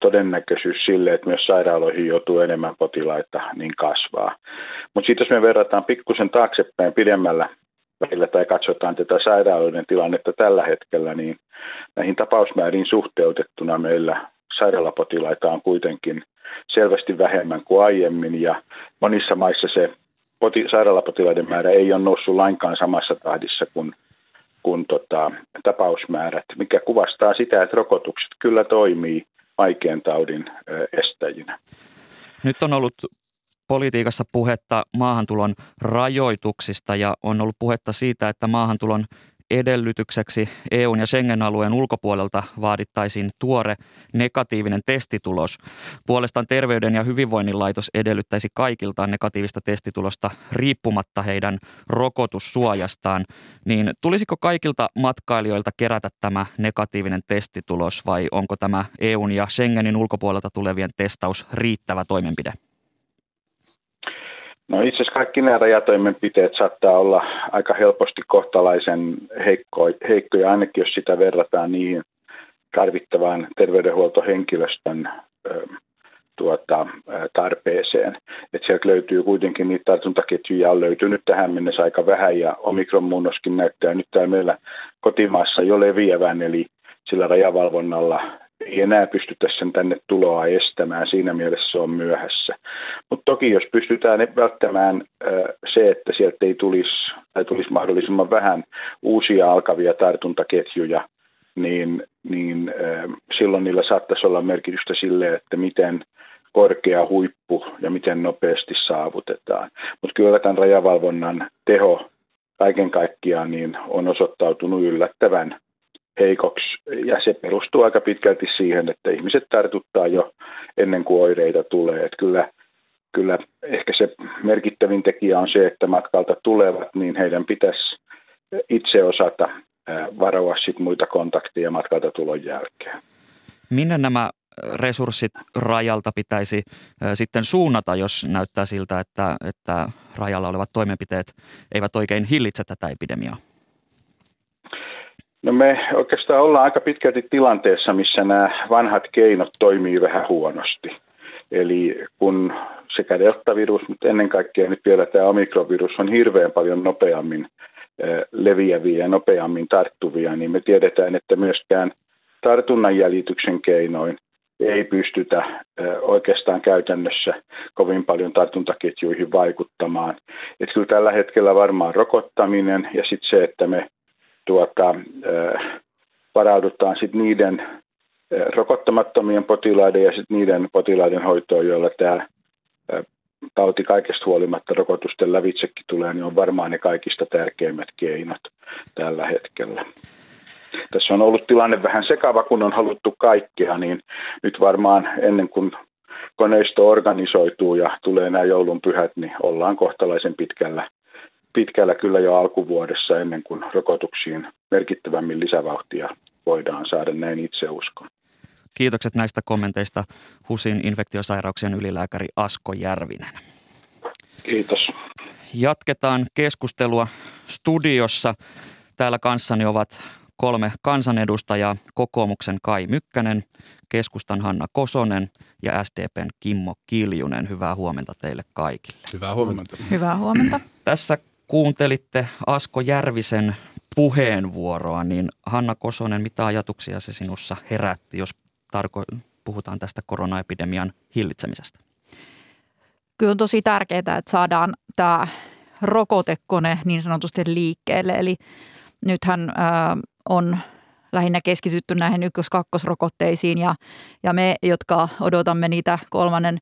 todennäköisyys sille, että myös sairaaloihin joutuu enemmän potilaita, niin kasvaa. Mutta sitten jos me verrataan pikkusen taaksepäin pidemmällä välillä tai katsotaan tätä sairaaloiden tilannetta tällä hetkellä, niin näihin tapausmääriin suhteutettuna meillä sairaalapotilaita on kuitenkin selvästi vähemmän kuin aiemmin ja monissa maissa se poti, sairaalapotilaiden määrä ei ole noussut lainkaan samassa tahdissa kuin, kuin tota, tapausmäärät, mikä kuvastaa sitä, että rokotukset kyllä toimii vaikean taudin estäjinä. Nyt on ollut politiikassa puhetta maahantulon rajoituksista ja on ollut puhetta siitä, että maahantulon edellytykseksi EUn ja Schengen-alueen ulkopuolelta vaadittaisiin tuore negatiivinen testitulos. Puolestaan Terveyden ja hyvinvoinnin laitos edellyttäisi kaikilta negatiivista testitulosta riippumatta heidän rokotussuojastaan. Niin tulisiko kaikilta matkailijoilta kerätä tämä negatiivinen testitulos vai onko tämä EUn ja Schengenin ulkopuolelta tulevien testaus riittävä toimenpide? No itse asiassa kaikki nämä rajatoimenpiteet saattaa olla aika helposti kohtalaisen heikko, heikkoja, ainakin jos sitä verrataan niihin tarvittavaan terveydenhuoltohenkilöstön tuota, tarpeeseen. Et sieltä löytyy kuitenkin niitä tartuntaketjuja on löytynyt tähän mennessä aika vähän ja omikronmuunnoskin näyttää nyt täällä meillä kotimaassa jo leviävän, eli sillä rajavalvonnalla ei enää pystytä sen tänne tuloa estämään, siinä mielessä se on myöhässä. Mutta toki jos pystytään välttämään se, että sieltä ei tulisi tai tulisi mahdollisimman vähän uusia alkavia tartuntaketjuja, niin, niin silloin niillä saattaisi olla merkitystä sille, että miten korkea huippu ja miten nopeasti saavutetaan. Mutta kyllä tämän rajavalvonnan teho kaiken kaikkiaan niin on osoittautunut yllättävän heikoksi ja se perustuu aika pitkälti siihen, että ihmiset tartuttaa jo ennen kuin oireita tulee. Että kyllä, kyllä ehkä se merkittävin tekijä on se, että matkalta tulevat, niin heidän pitäisi itse osata varoa sit muita kontakteja matkalta tulon jälkeen. Minne nämä resurssit rajalta pitäisi sitten suunnata, jos näyttää siltä, että, että rajalla olevat toimenpiteet eivät oikein hillitse tätä epidemiaa? No me oikeastaan ollaan aika pitkälti tilanteessa, missä nämä vanhat keinot toimii vähän huonosti. Eli kun sekä deltavirus, mutta ennen kaikkea nyt vielä tämä omikrovirus on hirveän paljon nopeammin leviäviä ja nopeammin tarttuvia, niin me tiedetään, että myöskään tartunnan jäljityksen keinoin ei pystytä oikeastaan käytännössä kovin paljon tartuntaketjuihin vaikuttamaan. Että kyllä tällä hetkellä varmaan rokottaminen ja sitten se, että me tuota, varaudutaan sitten niiden rokottamattomien potilaiden ja sitten niiden potilaiden hoitoon, joilla tämä tauti kaikesta huolimatta rokotusten lävitsekin tulee, niin on varmaan ne kaikista tärkeimmät keinot tällä hetkellä. Tässä on ollut tilanne vähän sekava, kun on haluttu kaikkea, niin nyt varmaan ennen kuin koneisto organisoituu ja tulee nämä joulun pyhät, niin ollaan kohtalaisen pitkällä, pitkällä kyllä jo alkuvuodessa ennen kuin rokotuksiin merkittävämmin lisävauhtia voidaan saada, näin itse uskon. Kiitokset näistä kommenteista HUSin infektiosairauksien ylilääkäri Asko Järvinen. Kiitos. Jatketaan keskustelua studiossa. Täällä kanssani ovat kolme kansanedustajaa, kokoomuksen Kai Mykkänen, keskustan Hanna Kosonen ja SDPn Kimmo Kiljunen. Hyvää huomenta teille kaikille. Hyvää huomenta. Hyvää huomenta. Tässä kuuntelitte Asko Järvisen puheenvuoroa, niin Hanna Kosonen, mitä ajatuksia se sinussa herätti, jos tarko- puhutaan tästä koronaepidemian hillitsemisestä? Kyllä on tosi tärkeää, että saadaan tämä rokotekone niin sanotusti liikkeelle. Eli nythän äh, on lähinnä keskitytty näihin ykkös-kakkosrokotteisiin ja, ja me, jotka odotamme niitä kolmannen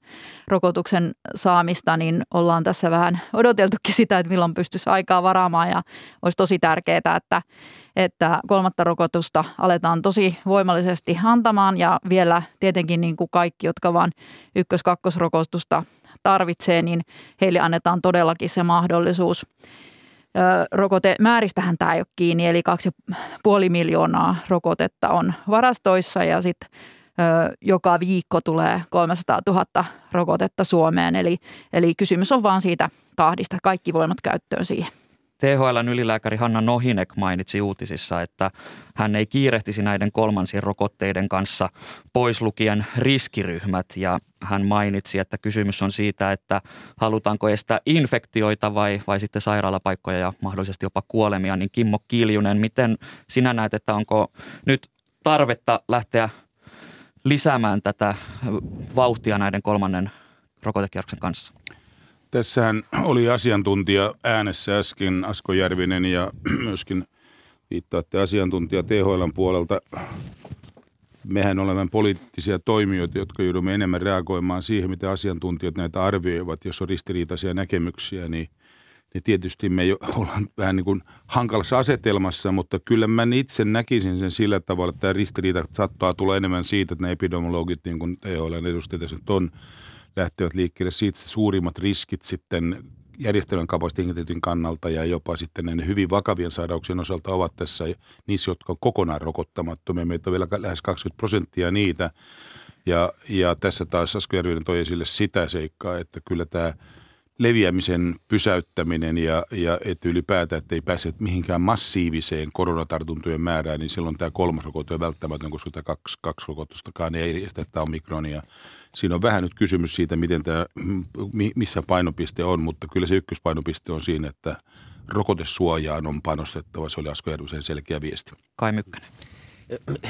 rokotuksen saamista, niin ollaan tässä vähän odoteltukin sitä, että milloin pystyisi aikaa varaamaan. Ja olisi tosi tärkeää, että, että kolmatta rokotusta aletaan tosi voimallisesti antamaan. Ja vielä tietenkin niin kuin kaikki, jotka vaan ykkös-kakkosrokotusta tarvitsee, niin heille annetaan todellakin se mahdollisuus rokotemääristähän tämä ei ole kiinni, eli 2,5 miljoonaa rokotetta on varastoissa ja sitten joka viikko tulee 300 000 rokotetta Suomeen. Eli, eli kysymys on vaan siitä tahdista, kaikki voimat käyttöön siihen. THLn ylilääkäri Hanna Nohinek mainitsi uutisissa, että hän ei kiirehtisi näiden kolmansien rokotteiden kanssa pois lukien riskiryhmät ja hän mainitsi, että kysymys on siitä, että halutaanko estää infektioita vai, vai sitten sairaalapaikkoja ja mahdollisesti jopa kuolemia. Niin Kimmo Kiljunen, miten sinä näet, että onko nyt tarvetta lähteä lisäämään tätä vauhtia näiden kolmannen rokotekierroksen kanssa? Tässähän oli asiantuntija äänessä äsken Asko Järvinen ja myöskin viittaatte asiantuntija THLn puolelta. Mehän olemme poliittisia toimijoita, jotka joudumme enemmän reagoimaan siihen, mitä asiantuntijat näitä arvioivat. Jos on ristiriitaisia näkemyksiä, niin, niin tietysti me jo ollaan vähän niin kuin hankalassa asetelmassa, mutta kyllä mä itse näkisin sen sillä tavalla, että tämä ristiriita saattaa tulla enemmän siitä, että nämä epidemiologit, niin kuin THLn edustajat on, lähtevät liikkeelle siitä suurimmat riskit sitten järjestelmän kapasiteetin kannalta ja jopa sitten näiden hyvin vakavien sairauksien osalta ovat tässä niissä, jotka on kokonaan rokottamattomia. Meitä on vielä lähes 20 prosenttia niitä. Ja, ja tässä taas Asko Järvinen toi esille sitä seikkaa, että kyllä tämä leviämisen pysäyttäminen ja, ja että ylipäätään, että ei pääse mihinkään massiiviseen koronatartuntojen määrään, niin silloin tämä kolmas rokote on välttämätön, koska tämä kaksi, kaksi rokotustakaan ei estä tämä omikronia siinä on vähän nyt kysymys siitä, miten tämä, missä painopiste on, mutta kyllä se ykköspainopiste on siinä, että rokotesuojaan on panostettava. Se oli Asko Järvisen selkeä viesti. Kai Mykkänen.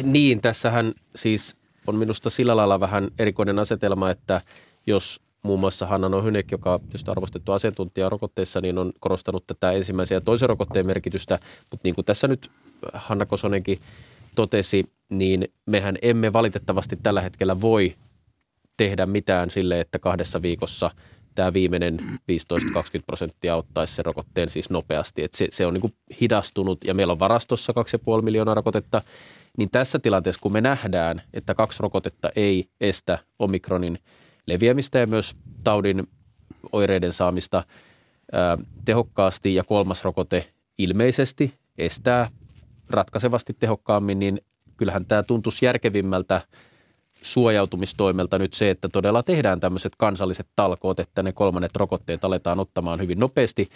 Niin, tässähän siis on minusta sillä lailla vähän erikoinen asetelma, että jos muun muassa Hanna Nohynek, joka on arvostettu asiantuntija rokotteissa, niin on korostanut tätä ensimmäisen ja toisen rokotteen merkitystä, mutta niin kuin tässä nyt Hanna Kosonenkin totesi, niin mehän emme valitettavasti tällä hetkellä voi tehdä mitään sille, että kahdessa viikossa tämä viimeinen 15-20 prosenttia ottaisi sen rokotteen siis nopeasti. Et se, se on niin kuin hidastunut ja meillä on varastossa 2,5 miljoonaa rokotetta. Niin tässä tilanteessa, kun me nähdään, että kaksi rokotetta ei estä omikronin leviämistä ja myös taudin oireiden saamista tehokkaasti ja kolmas rokote ilmeisesti estää ratkaisevasti tehokkaammin, niin kyllähän tämä tuntuisi järkevimmältä suojautumistoimelta nyt se, että todella tehdään tämmöiset kansalliset talkoot, että ne kolmannet rokotteet aletaan ottamaan hyvin nopeasti.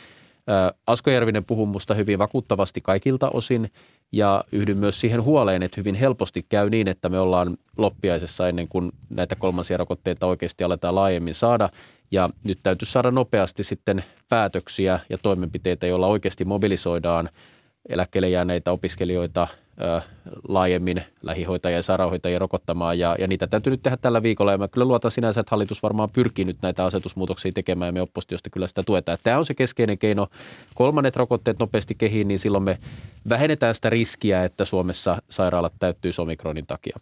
Asko Järvinen puhuu musta hyvin vakuuttavasti kaikilta osin ja yhdyn myös siihen huoleen, että hyvin helposti käy niin, että me ollaan loppiaisessa ennen kuin näitä kolmansia rokotteita oikeasti aletaan laajemmin saada. Ja nyt täytyy saada nopeasti sitten päätöksiä ja toimenpiteitä, joilla oikeasti mobilisoidaan eläkkeelle jääneitä opiskelijoita – laajemmin lähihoitajia ja sairaanhoitajia rokottamaan ja, ja niitä täytyy nyt tehdä tällä viikolla ja mä kyllä luotan sinänsä, että hallitus varmaan pyrkii nyt näitä asetusmuutoksia tekemään ja me oppositiosta kyllä sitä tuetaan. Tämä on se keskeinen keino. Kolmannet rokotteet nopeasti kehiin, niin silloin me vähennetään sitä riskiä, että Suomessa sairaalat täyttyy omikronin takia.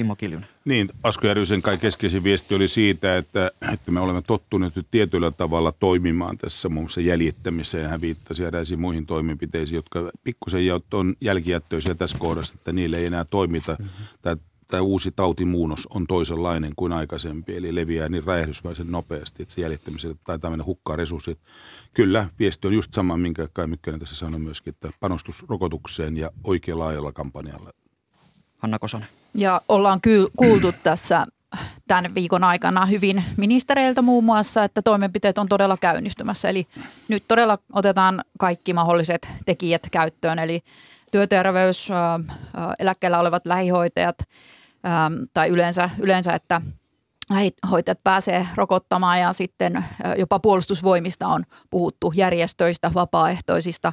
Kimmo Kiljunen. Niin, Asko Järvisen kai keskeisin viesti oli siitä, että, että me olemme tottuneet nyt tietyllä tavalla toimimaan tässä muun muassa jäljittämiseen. Hän viittasi eräisiin muihin toimenpiteisiin, jotka pikkusen on jälkijättöisiä tässä kohdassa, että niille ei enää toimita. Mm-hmm. Tämä, tämä uusi tautimuunnos on toisenlainen kuin aikaisempi, eli leviää niin räjähdysmäisen nopeasti, että se jäljittämiselle taitaa mennä hukkaa resurssit. Kyllä, viesti on just sama, minkä Kai Mykkänen tässä sanoi myöskin, että panostus rokotukseen ja oikein laajalla kampanjalla. Hanna Kosonen. Ja ollaan kuultu tässä tämän viikon aikana hyvin ministereiltä muun muassa, että toimenpiteet on todella käynnistymässä. Eli nyt todella otetaan kaikki mahdolliset tekijät käyttöön, eli työterveys, eläkkeellä olevat lähihoitajat tai yleensä, yleensä että lähihoitajat pääsee rokottamaan ja sitten jopa puolustusvoimista on puhuttu järjestöistä, vapaaehtoisista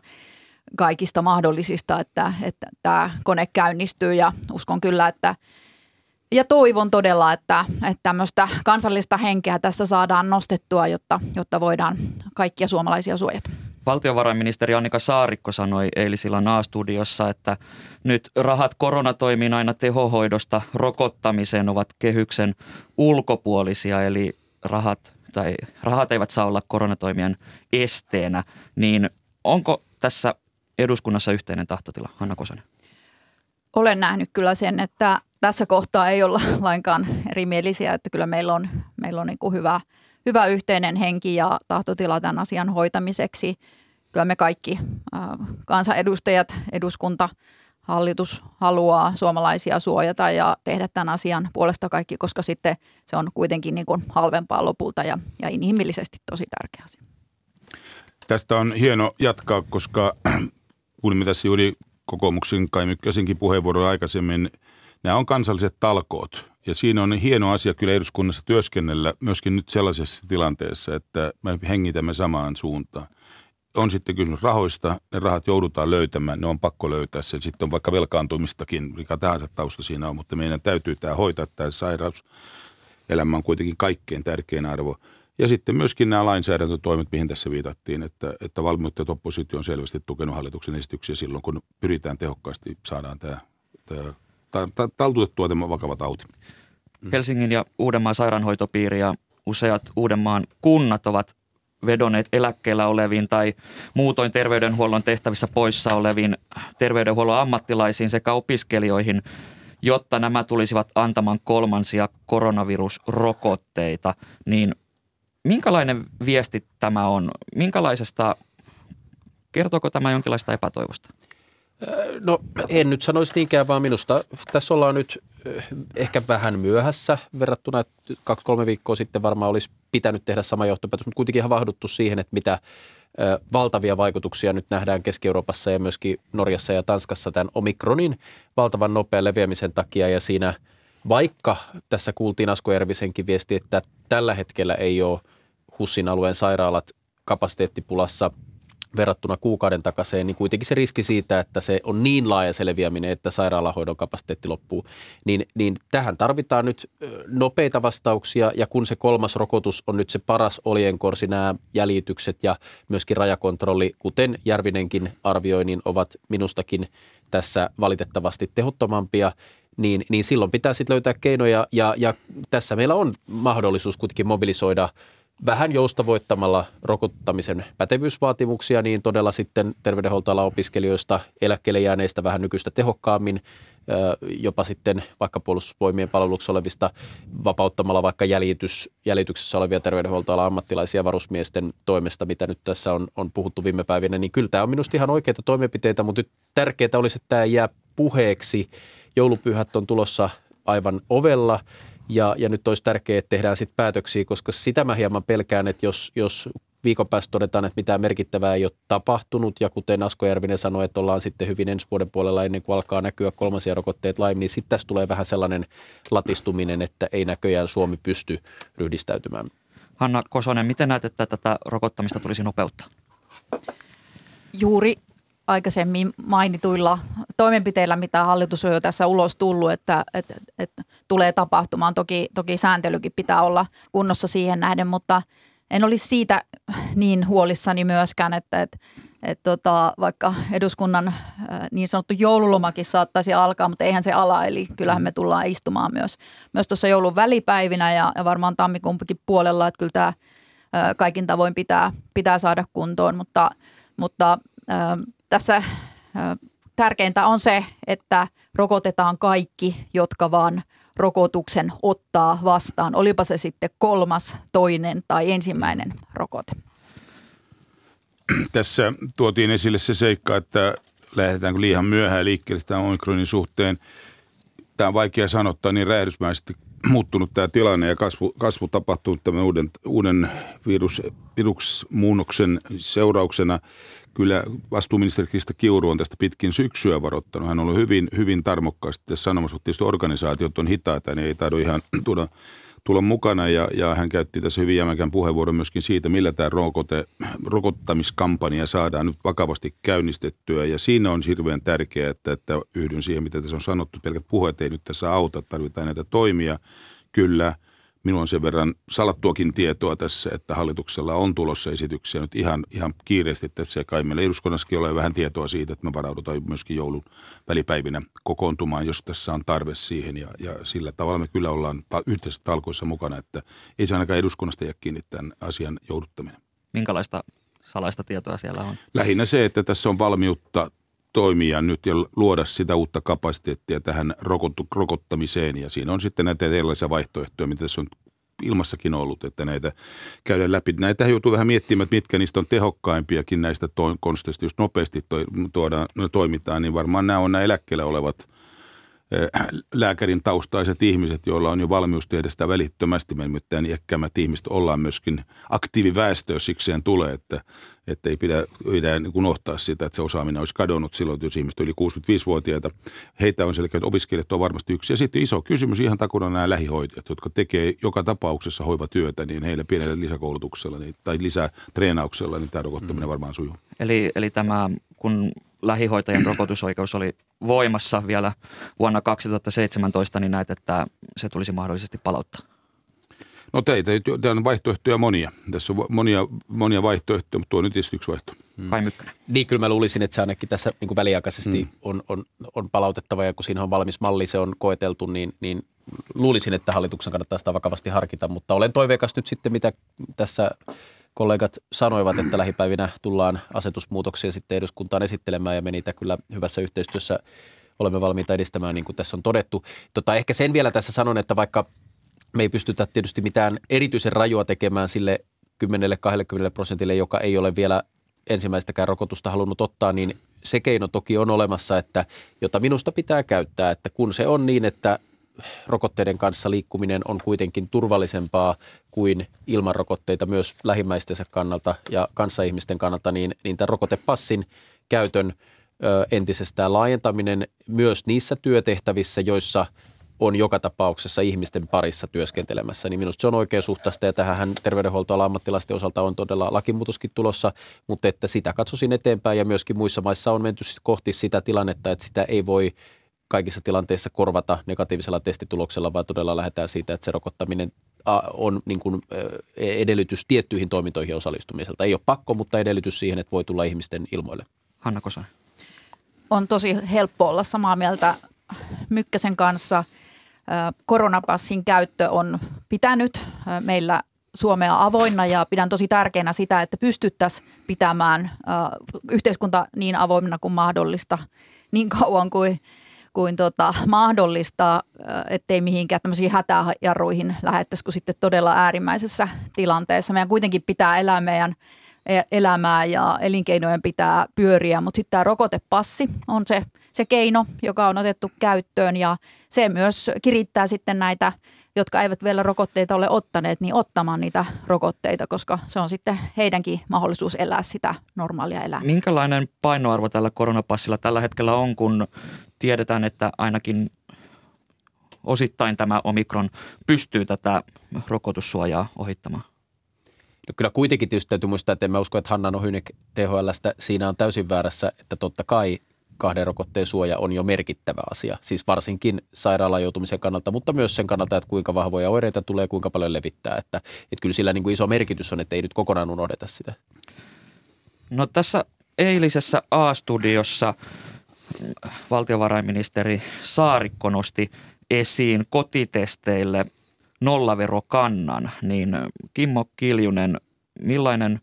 kaikista mahdollisista, että, että tämä kone käynnistyy ja uskon kyllä, että ja toivon todella, että, että tämmöistä kansallista henkeä tässä saadaan nostettua, jotta, jotta voidaan kaikkia suomalaisia suojata. Valtiovarainministeri Annika Saarikko sanoi eilisillä A-studiossa, että nyt rahat koronatoimiin aina tehohoidosta rokottamiseen ovat kehyksen ulkopuolisia, eli rahat, tai rahat eivät saa olla koronatoimien esteenä. Niin onko tässä eduskunnassa yhteinen tahtotila? Hanna Kosonen. Olen nähnyt kyllä sen, että tässä kohtaa ei olla lainkaan erimielisiä, että kyllä meillä on, meillä on niin kuin hyvä, hyvä yhteinen henki ja tahtotila tämän asian hoitamiseksi. Kyllä me kaikki äh, kansanedustajat, eduskunta, hallitus haluaa suomalaisia suojata ja tehdä tämän asian puolesta kaikki, koska sitten se on kuitenkin niin kuin halvempaa lopulta ja, ja inhimillisesti tosi tärkeä asia. Tästä on hieno jatkaa, koska kuulimme tässä juuri kokoomuksen Kai Mykkäsenkin puheenvuoro aikaisemmin, nämä on kansalliset talkoot. Ja siinä on hieno asia kyllä eduskunnassa työskennellä myöskin nyt sellaisessa tilanteessa, että me hengitämme samaan suuntaan. On sitten kysymys rahoista, ne rahat joudutaan löytämään, ne on pakko löytää. Se sitten on vaikka velkaantumistakin, mikä tahansa tausta siinä on, mutta meidän täytyy tämä hoitaa, tämä sairaus. Elämä on kuitenkin kaikkein tärkein arvo. Ja sitten myöskin nämä lainsäädäntötoimet, mihin tässä viitattiin, että, että valmiuttajat oppositio on selvästi tukenut hallituksen esityksiä silloin, kun pyritään tehokkaasti saadaan tämä, tämä, taltutettua tämä vakava tauti. Mm. Helsingin ja Uudenmaan sairaanhoitopiiri ja useat Uudenmaan kunnat ovat vedonneet eläkkeellä oleviin tai muutoin terveydenhuollon tehtävissä poissa oleviin terveydenhuollon ammattilaisiin sekä opiskelijoihin, jotta nämä tulisivat antamaan kolmansia koronavirusrokotteita, niin Minkälainen viesti tämä on? Minkälaisesta, kertooko tämä jonkinlaista epätoivosta? No en nyt sanoisi niinkään, vaan minusta tässä ollaan nyt ehkä vähän myöhässä verrattuna, että kaksi-kolme viikkoa sitten varmaan olisi pitänyt tehdä sama johtopäätös, mutta kuitenkin havahduttu siihen, että mitä valtavia vaikutuksia nyt nähdään Keski-Euroopassa ja myöskin Norjassa ja Tanskassa tämän omikronin valtavan nopean leviämisen takia ja siinä vaikka tässä kuultiin Asko Järvisenkin viesti, että tällä hetkellä ei ole – HUSin alueen sairaalat kapasiteettipulassa verrattuna kuukauden takaisin, niin kuitenkin se riski siitä, että se on niin laaja selviäminen, että sairaalahoidon kapasiteetti loppuu, niin, niin tähän tarvitaan nyt nopeita vastauksia. Ja kun se kolmas rokotus on nyt se paras oljenkorsi, nämä jäljitykset ja myöskin rajakontrolli, kuten Järvinenkin arvioi, niin ovat minustakin tässä valitettavasti tehottomampia, niin, niin silloin pitää sitten löytää keinoja. Ja, ja tässä meillä on mahdollisuus kuitenkin mobilisoida – vähän joustavoittamalla rokottamisen pätevyysvaatimuksia, niin todella sitten terveydenhuoltoalan opiskelijoista eläkkeelle jääneistä vähän nykyistä tehokkaammin jopa sitten vaikka puolustusvoimien palveluksessa olevista vapauttamalla vaikka jäljitys, jäljityksessä olevia terveydenhuoltoalan ammattilaisia varusmiesten toimesta, mitä nyt tässä on, on puhuttu viime päivinä, niin kyllä tämä on minusta ihan oikeita toimenpiteitä, mutta nyt tärkeää olisi, että tämä jää puheeksi. Joulupyhät on tulossa aivan ovella ja, ja nyt olisi tärkeää, että tehdään sitten päätöksiä, koska sitä mä hieman pelkään, että jos, jos viikon päästä todetaan, että mitään merkittävää ei ole tapahtunut ja kuten Asko Järvinen sanoi, että ollaan sitten hyvin ensi vuoden puolella ennen kuin alkaa näkyä kolmansia rokotteet lain, niin sitten tässä tulee vähän sellainen latistuminen, että ei näköjään Suomi pysty ryhdistäytymään. Hanna Kosonen, miten näet, että tätä rokottamista tulisi nopeuttaa? Juuri aikaisemmin mainituilla toimenpiteillä, mitä hallitus on jo tässä ulos tullut, että, että, että tulee tapahtumaan. Toki, toki sääntelykin pitää olla kunnossa siihen nähden, mutta en olisi siitä niin huolissani myöskään, että, että, että tota, vaikka eduskunnan niin sanottu joululomakin saattaisi alkaa, mutta eihän se ala. Eli kyllähän me tullaan istumaan myös, myös tuossa joulun välipäivinä ja, ja varmaan tammikuunkin puolella, että kyllä tämä kaikin tavoin pitää, pitää saada kuntoon, mutta, mutta tässä tärkeintä on se, että rokotetaan kaikki, jotka vaan rokotuksen ottaa vastaan, olipa se sitten kolmas, toinen tai ensimmäinen rokote. Tässä tuotiin esille se seikka, että lähdetäänkö liian myöhään liikkeelle tämän omikronin suhteen. Tämä on vaikea sanottaa niin räjähdysmäisesti muuttunut tämä tilanne ja kasvu, kasvu tapahtuu tämän uuden, uuden virus, virusmuunnoksen seurauksena kyllä vastuuministeri Krista Kiuru on tästä pitkin syksyä varoittanut. Hän on ollut hyvin, hyvin tarmokkaasti tässä sanomassa, että tietysti organisaatiot on hitaita, niin ei taidu ihan tulla, tulla mukana. Ja, ja hän käytti tässä hyvin jämäkän puheenvuoron myöskin siitä, millä tämä rokote, rokottamiskampanja saadaan nyt vakavasti käynnistettyä. Ja siinä on hirveän tärkeää, että, että yhdyn siihen, mitä tässä on sanottu. Pelkät puheet ei nyt tässä auta, tarvitaan näitä toimia. Kyllä – Minulla on sen verran salattuakin tietoa tässä, että hallituksella on tulossa esityksiä nyt ihan, ihan kiireesti se Kai meillä eduskunnassakin ole vähän tietoa siitä, että me varaudutaan myöskin joulun välipäivinä kokoontumaan, jos tässä on tarve siihen. Ja, ja sillä tavalla me kyllä ollaan ta- yhteisessä talkoissa mukana, että ei se ainakaan eduskunnasta jää kiinni tämän asian jouduttaminen. Minkälaista salaista tietoa siellä on? Lähinnä se, että tässä on valmiutta toimia nyt ja luoda sitä uutta kapasiteettia tähän rokottamiseen. Ja siinä on sitten näitä erilaisia vaihtoehtoja, mitä tässä on ilmassakin ollut, että näitä käydään läpi. Näitä joutuu vähän miettimään, että mitkä niistä on tehokkaimpiakin näistä konsteista, jos nopeasti to- tuodaan, toimitaan, niin varmaan nämä on nämä eläkkeellä olevat – lääkärin taustaiset ihmiset, joilla on jo valmius tehdä sitä välittömästi. Me nimittäin iäkkäämmät ihmiset ollaan myöskin aktiiviväestö, jos sikseen tulee, että, että ei pidä, pidä niin unohtaa sitä, että se osaaminen olisi kadonnut silloin, jos ihmiset yli 65-vuotiaita. Heitä on selkeä, että opiskelijat on varmasti yksi. Ja sitten iso kysymys ihan takuna nämä lähihoitajat, jotka tekee joka tapauksessa hoivatyötä, niin heille pienellä lisäkoulutuksella niin, tai lisätreenauksella, niin tämä rokottaminen mm. varmaan sujuu. Eli, eli tämä, kun lähihoitajan rokotusoikeus oli voimassa vielä vuonna 2017, niin näet, että se tulisi mahdollisesti palauttaa? No teitä, täällä on vaihtoehtoja monia. Tässä on monia, monia vaihtoehtoja, mutta tuo on nyt tietysti yksi vaihtoehto. Kai Mykkänen. Niin, kyllä mä luulisin, että se ainakin tässä niin kuin väliaikaisesti hmm. on, on, on palautettava ja kun siinä on valmis malli, se on koeteltu, niin, niin luulisin, että hallituksen kannattaa sitä vakavasti harkita, mutta olen toiveikas nyt sitten, mitä tässä kollegat sanoivat, että lähipäivinä tullaan asetusmuutoksia sitten eduskuntaan esittelemään ja me niitä kyllä hyvässä yhteistyössä olemme valmiita edistämään, niin kuin tässä on todettu. Tota, ehkä sen vielä tässä sanon, että vaikka me ei pystytä tietysti mitään erityisen rajua tekemään sille 10-20 prosentille, joka ei ole vielä ensimmäistäkään rokotusta halunnut ottaa, niin se keino toki on olemassa, että jota minusta pitää käyttää, että kun se on niin, että rokotteiden kanssa liikkuminen on kuitenkin turvallisempaa kuin ilman rokotteita myös lähimmäistensä kannalta ja kanssaihmisten kannalta, niin, niin tämän rokotepassin käytön ö, entisestään laajentaminen myös niissä työtehtävissä, joissa on joka tapauksessa ihmisten parissa työskentelemässä, niin minusta se on oikeasuhtaista ja tähän terveydenhuoltoalan ammattilaisten osalta on todella lakimuutoskin tulossa, mutta että sitä katsoisin eteenpäin ja myöskin muissa maissa on menty kohti sitä tilannetta, että sitä ei voi kaikissa tilanteissa korvata negatiivisella testituloksella, vaan todella lähdetään siitä, että se rokottaminen on niin kuin edellytys tiettyihin toimintoihin osallistumiselta. Ei ole pakko, mutta edellytys siihen, että voi tulla ihmisten ilmoille. Hanna Kosonen. On tosi helppo olla samaa mieltä Mykkäsen kanssa. Koronapassin käyttö on pitänyt meillä Suomea avoinna ja pidän tosi tärkeänä sitä, että pystyttäisiin pitämään yhteiskunta niin avoimena kuin mahdollista niin kauan kuin kuin tota, mahdollista, ettei mihinkään tämmöisiin hätäjarruihin lähettäisi kuin sitten todella äärimmäisessä tilanteessa. Meidän kuitenkin pitää elää meidän e, elämää ja elinkeinojen pitää pyöriä, mutta sitten tämä rokotepassi on se, se keino, joka on otettu käyttöön ja se myös kirittää sitten näitä jotka eivät vielä rokotteita ole ottaneet, niin ottamaan niitä rokotteita, koska se on sitten heidänkin mahdollisuus elää sitä normaalia elämää. Minkälainen painoarvo tällä koronapassilla tällä hetkellä on, kun tiedetään, että ainakin osittain tämä omikron pystyy tätä rokotussuojaa ohittamaan? No kyllä kuitenkin tietysti täytyy muistaa, että en mä usko, että Hanna Nohynek THLstä siinä on täysin väärässä, että totta kai kahden rokotteen suoja on jo merkittävä asia. Siis varsinkin sairaalaan joutumisen kannalta, mutta myös sen kannalta, että kuinka vahvoja oireita tulee, kuinka paljon levittää. Että, että kyllä sillä niin kuin iso merkitys on, että ei nyt kokonaan unohdeta sitä. No tässä eilisessä A-studiossa valtiovarainministeri Saarikko nosti esiin kotitesteille nollaverokannan, niin Kimmo Kiljunen, millainen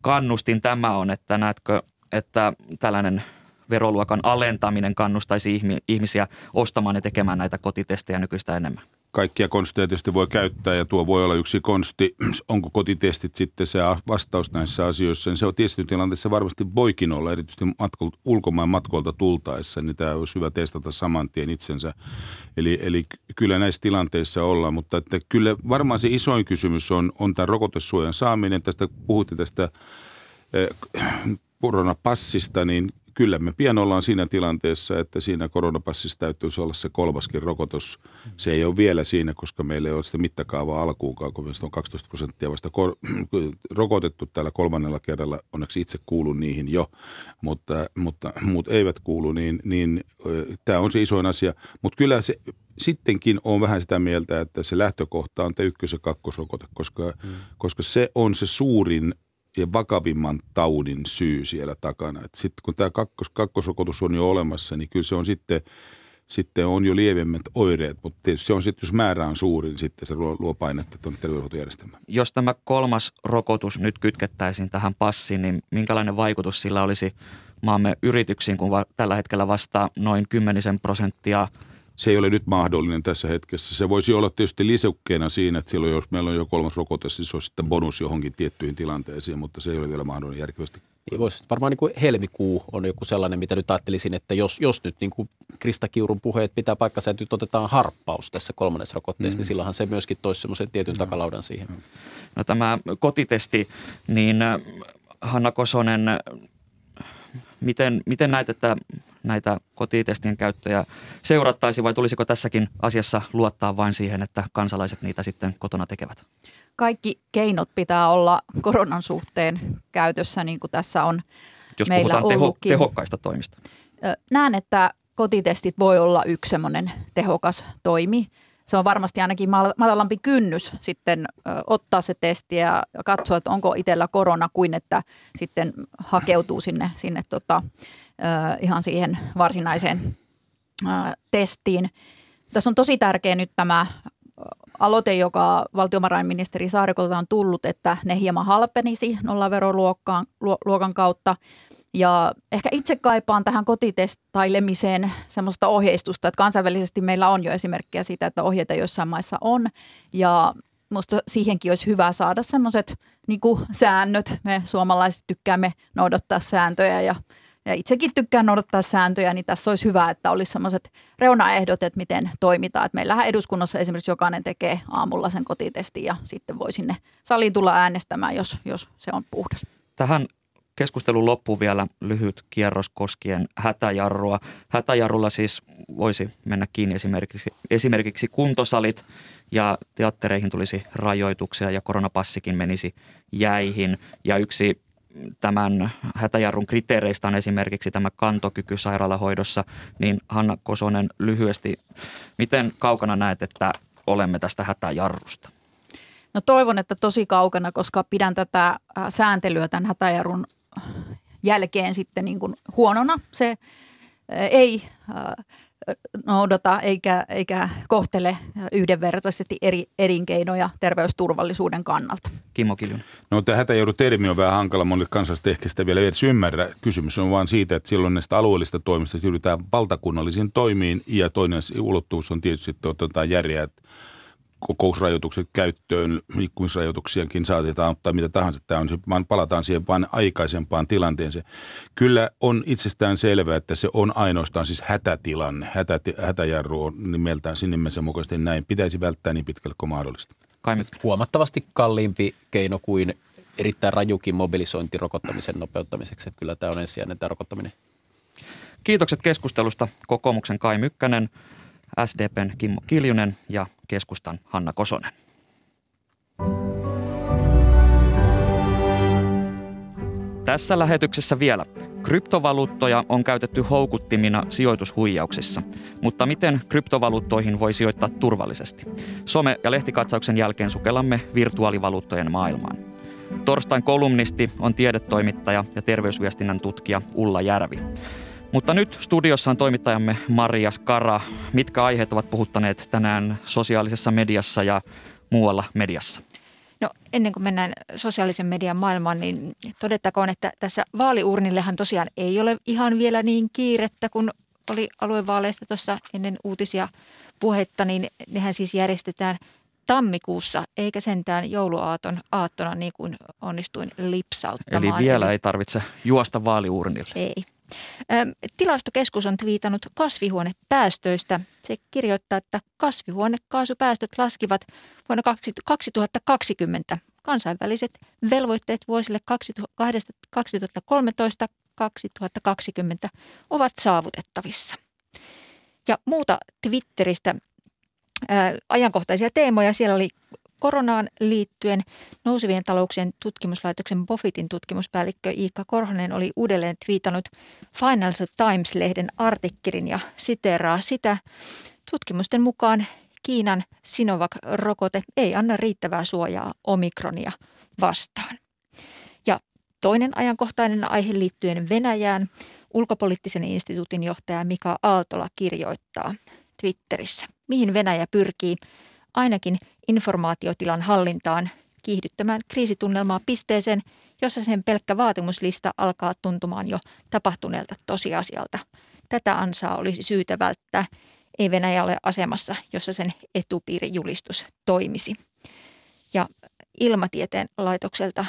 kannustin tämä on, että näetkö, että tällainen veroluokan alentaminen kannustaisi ihmisiä ostamaan ja tekemään näitä kotitestejä nykyistä enemmän? Kaikkia konsteja tietysti voi käyttää ja tuo voi olla yksi konsti. Onko kotitestit sitten se vastaus näissä asioissa? Niin se on tietysti tilanteessa varmasti voikin olla, erityisesti matkoilta, ulkomaan matkoilta tultaessa, niin tämä olisi hyvä testata saman tien itsensä. Eli, eli kyllä näissä tilanteissa ollaan, mutta että kyllä varmaan se isoin kysymys on, on tämä rokotesuojan saaminen. Tästä puhutte tästä eh, koronapassista, niin kyllä me pian ollaan siinä tilanteessa, että siinä koronapassissa täytyisi olla se kolmaskin rokotus. Se ei ole vielä siinä, koska meillä ei ole sitä mittakaavaa alkuukaan, kun on 12 prosenttia vasta kor- rokotettu tällä kolmannella kerralla. Onneksi itse kuulun niihin jo, mutta, mutta muut eivät kuulu, niin, niin tämä on se isoin asia. Mutta kyllä se sittenkin on vähän sitä mieltä, että se lähtökohta on tämä ykkös- ja kakkosrokote, koska, hmm. koska se on se suurin ja vakavimman taudin syy siellä takana. Sitten kun tämä kakkos, kakkosrokotus on jo olemassa, niin kyllä se on sitten, sitten on jo lievemmät oireet, mutta se on sitten, jos määrä on suuri, niin sitten se luo, luo painetta tuonne terveydenhuoltojärjestelmään. Jos tämä kolmas rokotus nyt kytkettäisiin tähän passiin, niin minkälainen vaikutus sillä olisi maamme yrityksiin, kun va- tällä hetkellä vastaa noin kymmenisen prosenttia – se ei ole nyt mahdollinen tässä hetkessä. Se voisi olla tietysti lisäkkeena siinä, että silloin jos meillä on jo kolmas rokote, siis se olisi sitten bonus johonkin tiettyihin tilanteisiin, mutta se ei ole vielä mahdollinen järkevästi. Niin voisi, varmaan niin kuin helmikuu on joku sellainen, mitä nyt ajattelisin, että jos, jos nyt niin kuin Krista Kiurun puheet pitää paikkansa, että nyt otetaan harppaus tässä kolmannessa rokotteessa, niin mm. niin silloinhan se myöskin toisi semmoisen tietyn no. takalaudan siihen. No tämä kotitesti, niin Hanna Kosonen, miten, miten näet, että näitä kotitestien käyttöjä seurattaisi vai tulisiko tässäkin asiassa luottaa vain siihen, että kansalaiset niitä sitten kotona tekevät? Kaikki keinot pitää olla koronan suhteen käytössä, niin kuin tässä on Jos meillä puhutaan teho, tehokkaista toimista. Näen, että kotitestit voi olla yksi semmoinen tehokas toimi. Se on varmasti ainakin matalampi kynnys sitten ottaa se testi ja katsoa, että onko itsellä korona, kuin että sitten hakeutuu sinne, sinne tota, ihan siihen varsinaiseen testiin. Tässä on tosi tärkeä nyt tämä aloite, joka valtiovarainministeri Saarikolta on tullut, että ne hieman halpenisi nollaveroluokan luokan kautta. Ja ehkä itse kaipaan tähän kotitestailemiseen semmoista ohjeistusta, että kansainvälisesti meillä on jo esimerkkejä siitä, että ohjeita joissain maissa on. Ja musta siihenkin olisi hyvä saada semmoiset niin säännöt. Me suomalaiset tykkäämme noudattaa sääntöjä ja ja itsekin tykkään noudattaa sääntöjä, niin tässä olisi hyvä, että olisi sellaiset reunaehdot, että miten toimitaan. Että meillähän eduskunnassa esimerkiksi jokainen tekee aamulla sen kotitestin ja sitten voi sinne saliin tulla äänestämään, jos, jos se on puhdas. Tähän keskustelun loppuun vielä lyhyt kierros koskien hätäjarrua. Hätäjarrulla siis voisi mennä kiinni esimerkiksi, esimerkiksi kuntosalit ja teattereihin tulisi rajoituksia ja koronapassikin menisi jäihin. Ja yksi tämän hätäjarrun kriteereistä on esimerkiksi tämä kantokyky sairaalahoidossa, niin Hanna Kosonen lyhyesti, miten kaukana näet, että olemme tästä hätäjarrusta? No toivon, että tosi kaukana, koska pidän tätä sääntelyä tämän hätäjarrun jälkeen sitten niin kuin huonona. Se ei noudata eikä, eikä kohtele yhdenvertaisesti eri elinkeinoja terveysturvallisuuden kannalta. Kimmo Kiljunen. No tämä hätäjoudut-termi on vähän hankala monille kansalaisille ehkä sitä vielä edes ymmärrä. Kysymys on vain siitä, että silloin näistä alueellista toimista siirrytään valtakunnallisiin toimiin ja toinen ulottuvuus on tietysti, että otetaan kokousrajoitukset käyttöön, liikkumisrajoituksiakin saatetaan ottaa mitä tahansa. Tämä on, vaan palataan siihen vain aikaisempaan tilanteeseen. Kyllä on itsestään selvää, että se on ainoastaan siis hätätilanne. Hätäti, hätäjarru on nimeltään sinimmäisen mukaisesti näin. Pitäisi välttää niin pitkälle kuin mahdollista. Huomattavasti kalliimpi keino kuin erittäin rajukin mobilisointi rokottamisen nopeuttamiseksi. Että kyllä tämä on ensisijainen tämä rokottaminen. Kiitokset keskustelusta kokoomuksen Kai Mykkänen, SDPn Kimmo Kiljunen ja keskustan Hanna Kosonen. Tässä lähetyksessä vielä. Kryptovaluuttoja on käytetty houkuttimina sijoitushuijauksissa, mutta miten kryptovaluuttoihin voi sijoittaa turvallisesti? Some- ja lehtikatsauksen jälkeen sukellamme virtuaalivaluuttojen maailmaan. Torstain kolumnisti on tiedetoimittaja ja terveysviestinnän tutkija Ulla Järvi. Mutta nyt studiossa on toimittajamme Maria Skara. Mitkä aiheet ovat puhuttaneet tänään sosiaalisessa mediassa ja muualla mediassa? No ennen kuin mennään sosiaalisen median maailmaan, niin todettakoon, että tässä vaaliurnillehan tosiaan ei ole ihan vielä niin kiirettä kuin oli aluevaaleista tuossa ennen uutisia puhetta, niin nehän siis järjestetään tammikuussa, eikä sentään jouluaaton aattona niin kuin onnistuin lipsauttamaan. Eli vielä ei tarvitse juosta vaaliurnille. Ei. Tilastokeskus on twiitannut kasvihuonepäästöistä. Se kirjoittaa, että kasvihuonekaasupäästöt laskivat vuonna 2020. Kansainväliset velvoitteet vuosille 2013-2020 ovat saavutettavissa. Ja muuta Twitteristä ajankohtaisia teemoja. Siellä oli koronaan liittyen nousevien talouksien tutkimuslaitoksen Bofitin tutkimuspäällikkö Iikka Korhonen oli uudelleen twiitannut Financial Times-lehden artikkelin ja siteeraa sitä. Tutkimusten mukaan Kiinan Sinovac-rokote ei anna riittävää suojaa omikronia vastaan. Ja toinen ajankohtainen aihe liittyen Venäjään. Ulkopoliittisen instituutin johtaja Mika Aaltola kirjoittaa Twitterissä, mihin Venäjä pyrkii ainakin informaatiotilan hallintaan kiihdyttämään kriisitunnelmaa pisteeseen, jossa sen pelkkä vaatimuslista alkaa tuntumaan jo tapahtuneelta tosiasialta. Tätä ansaa olisi syytä välttää. Ei Venäjä ole asemassa, jossa sen etupiirijulistus toimisi. Ja ilmatieteen laitokselta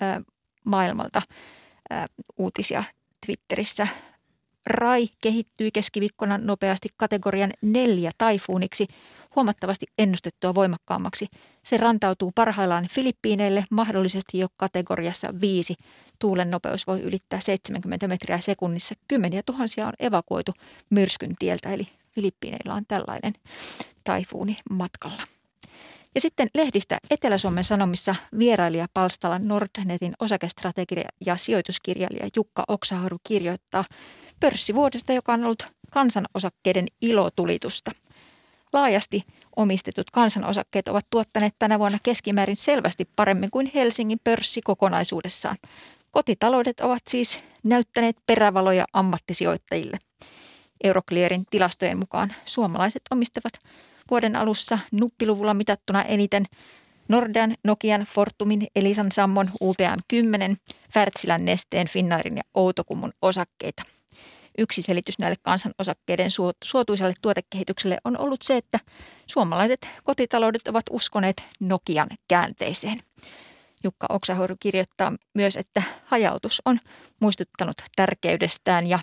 ää, maailmalta ää, uutisia Twitterissä Rai kehittyi keskiviikkona nopeasti kategorian neljä taifuuniksi, huomattavasti ennustettua voimakkaammaksi. Se rantautuu parhaillaan Filippiineille, mahdollisesti jo kategoriassa viisi. Tuulen nopeus voi ylittää 70 metriä sekunnissa. Kymmeniä tuhansia on evakuoitu myrskyn tieltä, eli Filippiineillä on tällainen taifuuni matkalla. Ja sitten lehdistä Etelä-Suomen Sanomissa vierailija palstalla Nordnetin osakestrategia ja sijoituskirjailija Jukka Oksaharu kirjoittaa pörssivuodesta, joka on ollut kansanosakkeiden ilotulitusta. Laajasti omistetut kansanosakkeet ovat tuottaneet tänä vuonna keskimäärin selvästi paremmin kuin Helsingin pörssi kokonaisuudessaan. Kotitaloudet ovat siis näyttäneet perävaloja ammattisijoittajille. Euroclearin tilastojen mukaan suomalaiset omistavat vuoden alussa nuppiluvulla mitattuna eniten Nordean, Nokian, Fortumin, Elisan Sammon, UPM 10, Wärtsilän, Nesteen, Finnairin ja Outokummun osakkeita. Yksi selitys näille kansanosakkeiden suotuisalle tuotekehitykselle on ollut se, että suomalaiset kotitaloudet ovat uskoneet Nokian käänteeseen. Jukka Oksahoiru kirjoittaa myös, että hajautus on muistuttanut tärkeydestään ja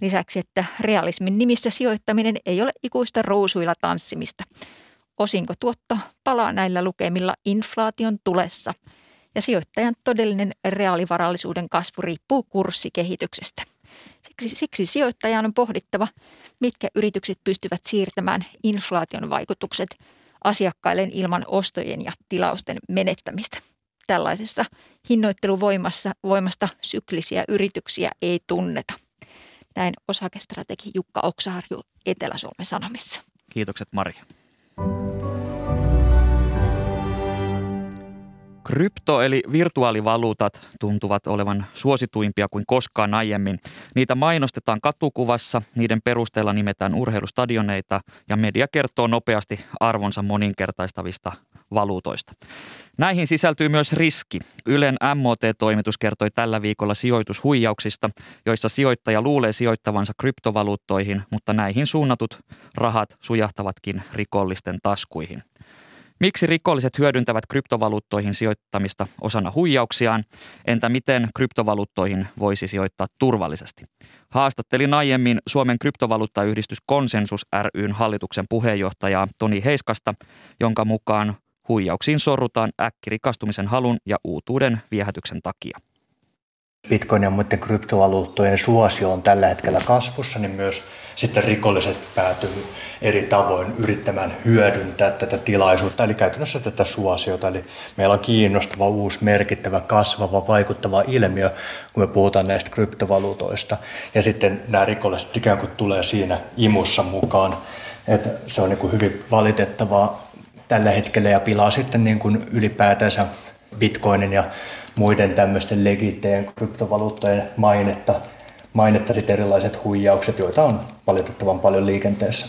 lisäksi, että realismin nimissä sijoittaminen ei ole ikuista ruusuilla tanssimista. Osinkotuotto palaa näillä lukemilla inflaation tulessa ja sijoittajan todellinen reaalivarallisuuden kasvu riippuu kurssikehityksestä. Siksi, siksi sijoittajan on pohdittava, mitkä yritykset pystyvät siirtämään inflaation vaikutukset asiakkailleen ilman ostojen ja tilausten menettämistä tällaisessa hinnoitteluvoimassa voimasta syklisiä yrityksiä ei tunneta. Näin osakestrategi Jukka Oksaharju Etelä-Suomen Sanomissa. Kiitokset Maria. Krypto- eli virtuaalivaluutat tuntuvat olevan suosituimpia kuin koskaan aiemmin. Niitä mainostetaan katukuvassa, niiden perusteella nimetään urheilustadioneita ja media kertoo nopeasti arvonsa moninkertaistavista valuutoista. Näihin sisältyy myös riski. Ylen MOT-toimitus kertoi tällä viikolla sijoitushuijauksista, joissa sijoittaja luulee sijoittavansa kryptovaluuttoihin, mutta näihin suunnatut rahat sujahtavatkin rikollisten taskuihin. Miksi rikolliset hyödyntävät kryptovaluuttoihin sijoittamista osana huijauksiaan? Entä miten kryptovaluuttoihin voisi sijoittaa turvallisesti? Haastattelin aiemmin Suomen kryptovaluuttayhdistys Konsensus ryn hallituksen puheenjohtajaa Toni Heiskasta, jonka mukaan huijauksiin sorrutaan äkkirikastumisen halun ja uutuuden viehätyksen takia. Bitcoin ja muiden kryptovaluuttojen suosio on tällä hetkellä kasvussa, niin myös sitten rikolliset päätyvät eri tavoin yrittämään hyödyntää tätä tilaisuutta, eli käytännössä tätä suosiota. Eli meillä on kiinnostava, uusi, merkittävä, kasvava, vaikuttava ilmiö, kun me puhutaan näistä kryptovaluutoista. Ja sitten nämä rikolliset ikään kuin tulee siinä imussa mukaan. Että se on niin kuin hyvin valitettavaa tällä hetkellä ja pilaa sitten niin kuin ylipäätänsä bitcoinin ja muiden tämmöisten legitteen kryptovaluuttojen mainetta, mainetta sitten erilaiset huijaukset, joita on valitettavan paljon liikenteessä.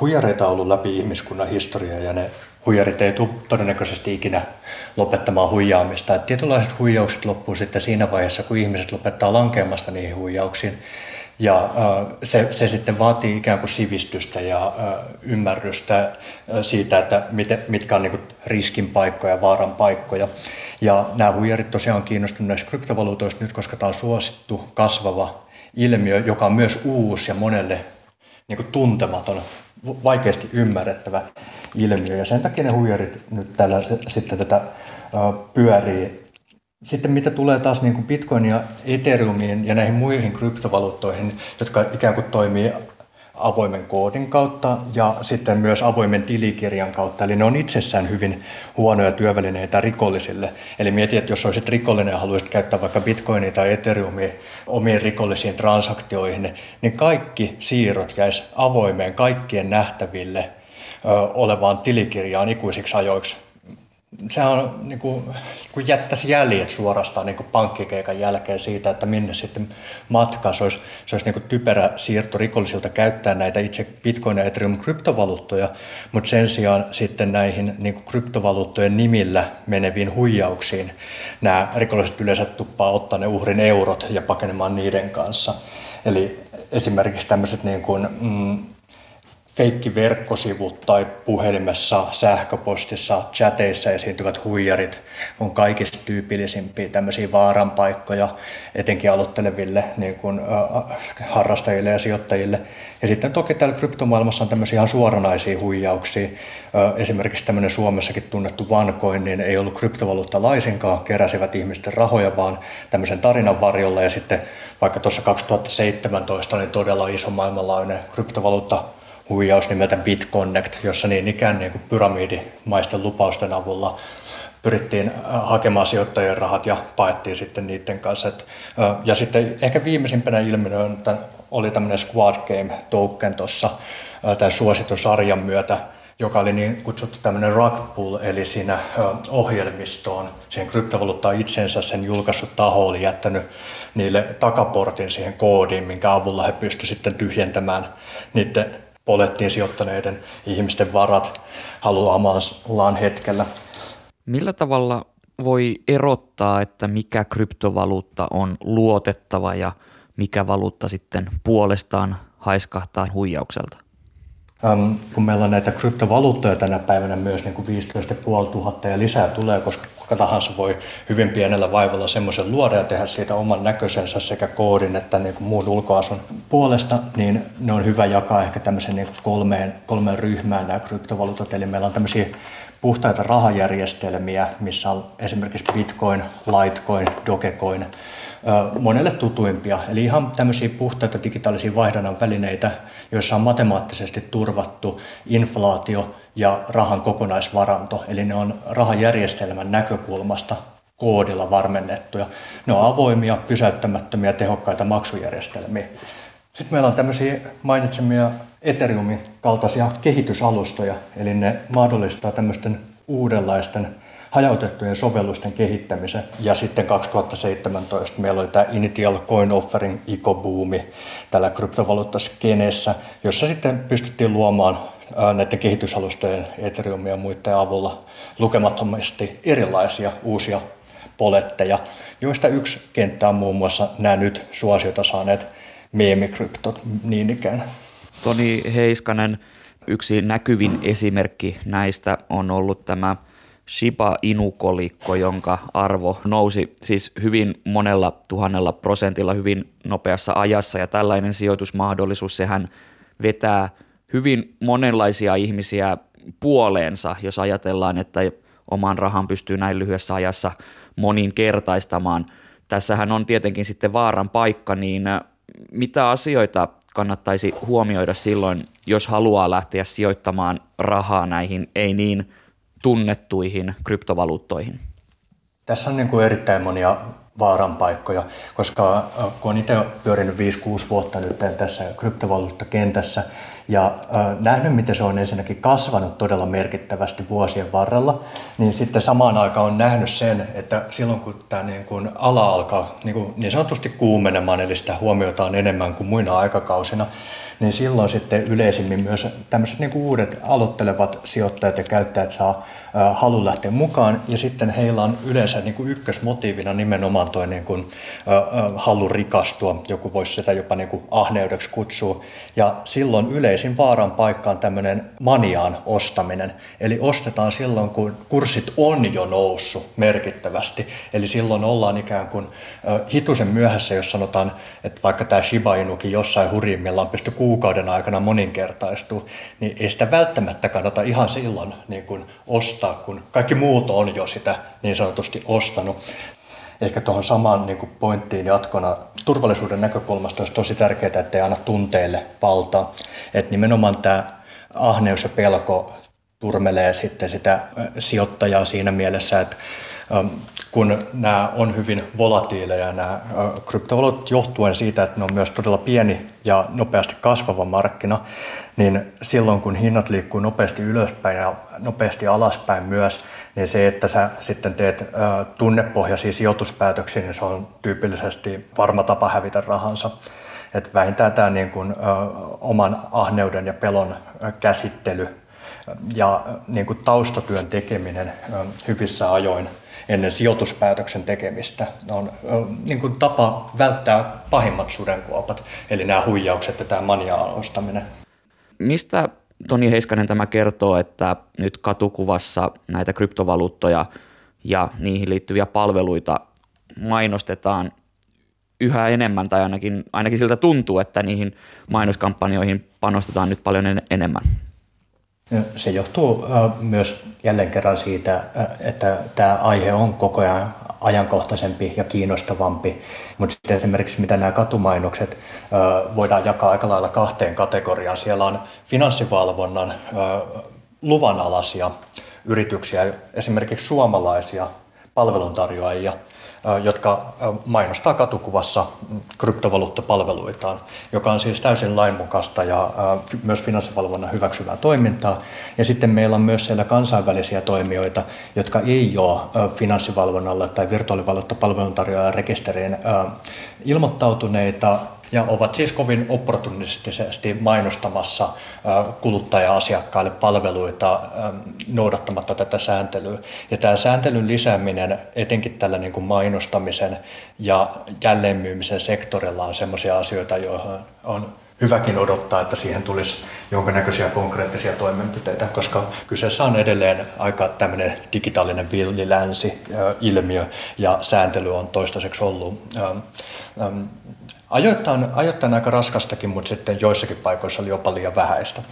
Huijareita on ollut läpi ihmiskunnan historiaa ja ne huijarit ei tule todennäköisesti ikinä lopettamaan huijaamista. Et tietynlaiset huijaukset loppuu sitten siinä vaiheessa, kun ihmiset lopettaa lankeamasta niihin huijauksiin. Ja äh, se, se sitten vaatii ikään kuin sivistystä ja äh, ymmärrystä äh, siitä, että mitkä on niin riskin paikkoja ja vaaran paikkoja. Ja nämä huijarit tosiaan on kiinnostunut näistä kryptovaluutoista nyt, koska tämä on suosittu kasvava ilmiö, joka on myös uusi ja monelle niin kuin tuntematon, vaikeasti ymmärrettävä ilmiö. Ja sen takia ne huijarit nyt tällä sitten tätä pyörii. Sitten mitä tulee taas niin kuin Bitcoin ja Ethereumiin ja näihin muihin kryptovaluuttoihin, jotka ikään kuin toimii avoimen koodin kautta ja sitten myös avoimen tilikirjan kautta. Eli ne on itsessään hyvin huonoja työvälineitä rikollisille. Eli mieti, että jos olisit rikollinen ja haluaisit käyttää vaikka bitcoinia tai ethereumia omiin rikollisiin transaktioihin, niin kaikki siirrot jäisi avoimeen kaikkien nähtäville olevaan tilikirjaan ikuisiksi ajoiksi sehän on niin kuin, kun jättäisi jäljet suorastaan niin kuin pankkikeikan jälkeen siitä, että minne sitten matka. Se olisi, se olisi niin kuin typerä siirto rikollisilta käyttää näitä itse Bitcoin ja Ethereum kryptovaluuttoja, mutta sen sijaan sitten näihin niin kuin kryptovaluuttojen nimillä meneviin huijauksiin nämä rikolliset yleensä tuppaa ottaa ne uhrin eurot ja pakenemaan niiden kanssa. Eli esimerkiksi tämmöiset niin kuin, mm, feikkiverkkosivut tai puhelimessa, sähköpostissa, chateissa esiintyvät huijarit on kaikista tyypillisimpiä tämmöisiä vaaranpaikkoja etenkin aloitteleville niin kuin, äh, harrastajille ja sijoittajille. Ja sitten toki täällä kryptomaailmassa on tämmöisiä ihan suoranaisia huijauksia. Äh, esimerkiksi tämmöinen Suomessakin tunnettu Vancoin, niin ei ollut kryptovaluutta laisinkaan, keräsivät ihmisten rahoja vaan tämmöisen tarinan varjolla. Ja sitten vaikka tuossa 2017 niin todella iso maailmanlaajuinen kryptovaluutta huijaus nimeltä BitConnect, jossa niin ikään niin kuin pyramidimaisten lupausten avulla pyrittiin äh, hakemaan sijoittajien rahat ja paettiin sitten niiden kanssa. ja sitten ehkä viimeisimpänä ilmiönä oli tämmöinen Squad Game token tuossa tämän suositun sarjan myötä, joka oli niin kutsuttu tämmöinen rug pull, eli siinä ohjelmistoon, siihen kryptovaluuttaan itsensä sen julkaissut taho oli jättänyt niille takaportin siihen koodiin, minkä avulla he pystyivät sitten tyhjentämään niiden polettiin sijoittaneiden ihmisten varat haluamallaan hetkellä. Millä tavalla voi erottaa, että mikä kryptovaluutta on luotettava ja mikä valuutta sitten puolestaan haiskahtaa huijaukselta? Ähm, kun meillä on näitä kryptovaluuttoja tänä päivänä myös niin kuin 15 500 ja lisää tulee, koska kuka tahansa voi hyvin pienellä vaivalla semmoisen luoda ja tehdä siitä oman näköisensä sekä koodin että niin kuin muun ulkoasun puolesta, niin ne on hyvä jakaa ehkä tämmöisen niin kuin kolmeen, kolmeen ryhmään nämä kryptovaluutat. Eli meillä on tämmöisiä puhtaita rahajärjestelmiä, missä on esimerkiksi Bitcoin, Litecoin, Dogecoin, monelle tutuimpia. Eli ihan tämmöisiä puhtaita digitaalisia vaihdannan välineitä, joissa on matemaattisesti turvattu inflaatio ja rahan kokonaisvaranto. Eli ne on rahajärjestelmän näkökulmasta koodilla varmennettuja. Ne on avoimia, pysäyttämättömiä, tehokkaita maksujärjestelmiä. Sitten meillä on tämmöisiä mainitsemia Ethereumin kaltaisia kehitysalustoja, eli ne mahdollistaa tämmöisten uudenlaisten hajautettujen sovellusten kehittämisen. Ja sitten 2017 meillä oli tämä Initial Coin Offering ikobuumi tällä kryptovaluuttaskeneessä, jossa sitten pystyttiin luomaan näiden kehitysalustojen Ethereum ja muiden avulla lukemattomasti erilaisia uusia poletteja, joista yksi kenttä on muun muassa nämä nyt suosiota saaneet meemikryptot niin ikään. Toni Heiskanen, yksi näkyvin esimerkki näistä on ollut tämä Shiba Inu-kolikko, jonka arvo nousi siis hyvin monella tuhannella prosentilla hyvin nopeassa ajassa ja tällainen sijoitusmahdollisuus, sehän vetää hyvin monenlaisia ihmisiä puoleensa, jos ajatellaan, että oman rahan pystyy näin lyhyessä ajassa moninkertaistamaan. Tässähän on tietenkin sitten vaaran paikka, niin mitä asioita kannattaisi huomioida silloin, jos haluaa lähteä sijoittamaan rahaa näihin ei niin tunnettuihin kryptovaluuttoihin? Tässä on niin kuin erittäin monia vaaran paikkoja, koska äh, kun olen itse pyörinyt 5-6 vuotta nyt tässä kryptovaluuttakentässä ja äh, nähnyt, miten se on ensinnäkin kasvanut todella merkittävästi vuosien varrella, niin sitten samaan aikaan on nähnyt sen, että silloin kun tämä niin kuin ala alkaa niin, kuin niin sanotusti kuumenemaan, eli sitä huomiotaan enemmän kuin muina aikakausina, niin silloin sitten yleisimmin myös tämmöiset niin kuin uudet aloittelevat sijoittajat ja käyttäjät saa halu lähteä mukaan. Ja sitten heillä on yleensä niin kuin ykkösmotiivina nimenomaan tuo niin kuin, halu rikastua, joku voisi sitä jopa niin kuin ahneudeksi kutsua. Ja silloin yleisin vaaran paikka on tämmöinen maniaan ostaminen, eli ostetaan silloin kun kurssit on jo noussut merkittävästi, eli silloin ollaan ikään kuin hitusen myöhässä, jos sanotaan, että vaikka tämä Shiba Inukin jossain hurjimmillaan pysty kuukauden aikana moninkertaistuu, niin ei sitä välttämättä kannata ihan silloin niin kuin ostaa, kun kaikki muut on jo sitä niin sanotusti ostanut. Ehkä tuohon samaan niin kuin pointtiin jatkona turvallisuuden näkökulmasta olisi tosi tärkeää, että ei anna tunteille valtaa. Että nimenomaan tämä ahneus ja pelko turmelee sitten sitä sijoittajaa siinä mielessä, että kun nämä on hyvin volatiileja, nämä kryptovaluutat johtuen siitä, että ne on myös todella pieni ja nopeasti kasvava markkina, niin silloin kun hinnat liikkuu nopeasti ylöspäin ja nopeasti alaspäin myös, niin se, että sä sitten teet tunnepohjaisia sijoituspäätöksiä, niin se on tyypillisesti varma tapa hävitä rahansa. Että vähintään tämä niin kuin, oman ahneuden ja pelon käsittely ja niin kuin taustatyön tekeminen hyvissä ajoin – ennen sijoituspäätöksen tekemistä on niin kuin tapa välttää pahimmat sudenkuopat, eli nämä huijaukset ja tämä maniaan ostaminen. Mistä Toni Heiskanen tämä kertoo, että nyt katukuvassa näitä kryptovaluuttoja ja niihin liittyviä palveluita mainostetaan yhä enemmän, tai ainakin, ainakin siltä tuntuu, että niihin mainoskampanjoihin panostetaan nyt paljon enemmän? Se johtuu myös jälleen kerran siitä, että tämä aihe on koko ajan ajankohtaisempi ja kiinnostavampi. Mutta sitten esimerkiksi mitä nämä katumainokset voidaan jakaa aika lailla kahteen kategoriaan. Siellä on finanssivalvonnan luvanalaisia yrityksiä, esimerkiksi suomalaisia palveluntarjoajia, jotka mainostaa katukuvassa kryptovaluuttapalveluitaan, joka on siis täysin lainmukaista ja myös finanssivalvonnan hyväksyvää toimintaa. Ja sitten meillä on myös siellä kansainvälisiä toimijoita, jotka ei ole finanssivalvonnalle tai virtuaalivaluuttapalveluntarjoajan rekisteriin ilmoittautuneita ja ovat siis kovin opportunistisesti mainostamassa kuluttaja-asiakkaille palveluita noudattamatta tätä sääntelyä. Ja tämä sääntelyn lisääminen etenkin tällä niin kuin mainostamisen ja jälleenmyymisen sektorilla on sellaisia asioita, joihin on hyväkin odottaa, että siihen tulisi jonkinnäköisiä konkreettisia toimenpiteitä, koska kyseessä on edelleen aika tämmöinen digitaalinen villilänsi-ilmiö ja sääntely on toistaiseksi ollut ajoittain, ajoittain aika raskastakin, mutta sitten joissakin paikoissa oli jopa liian vähäistä.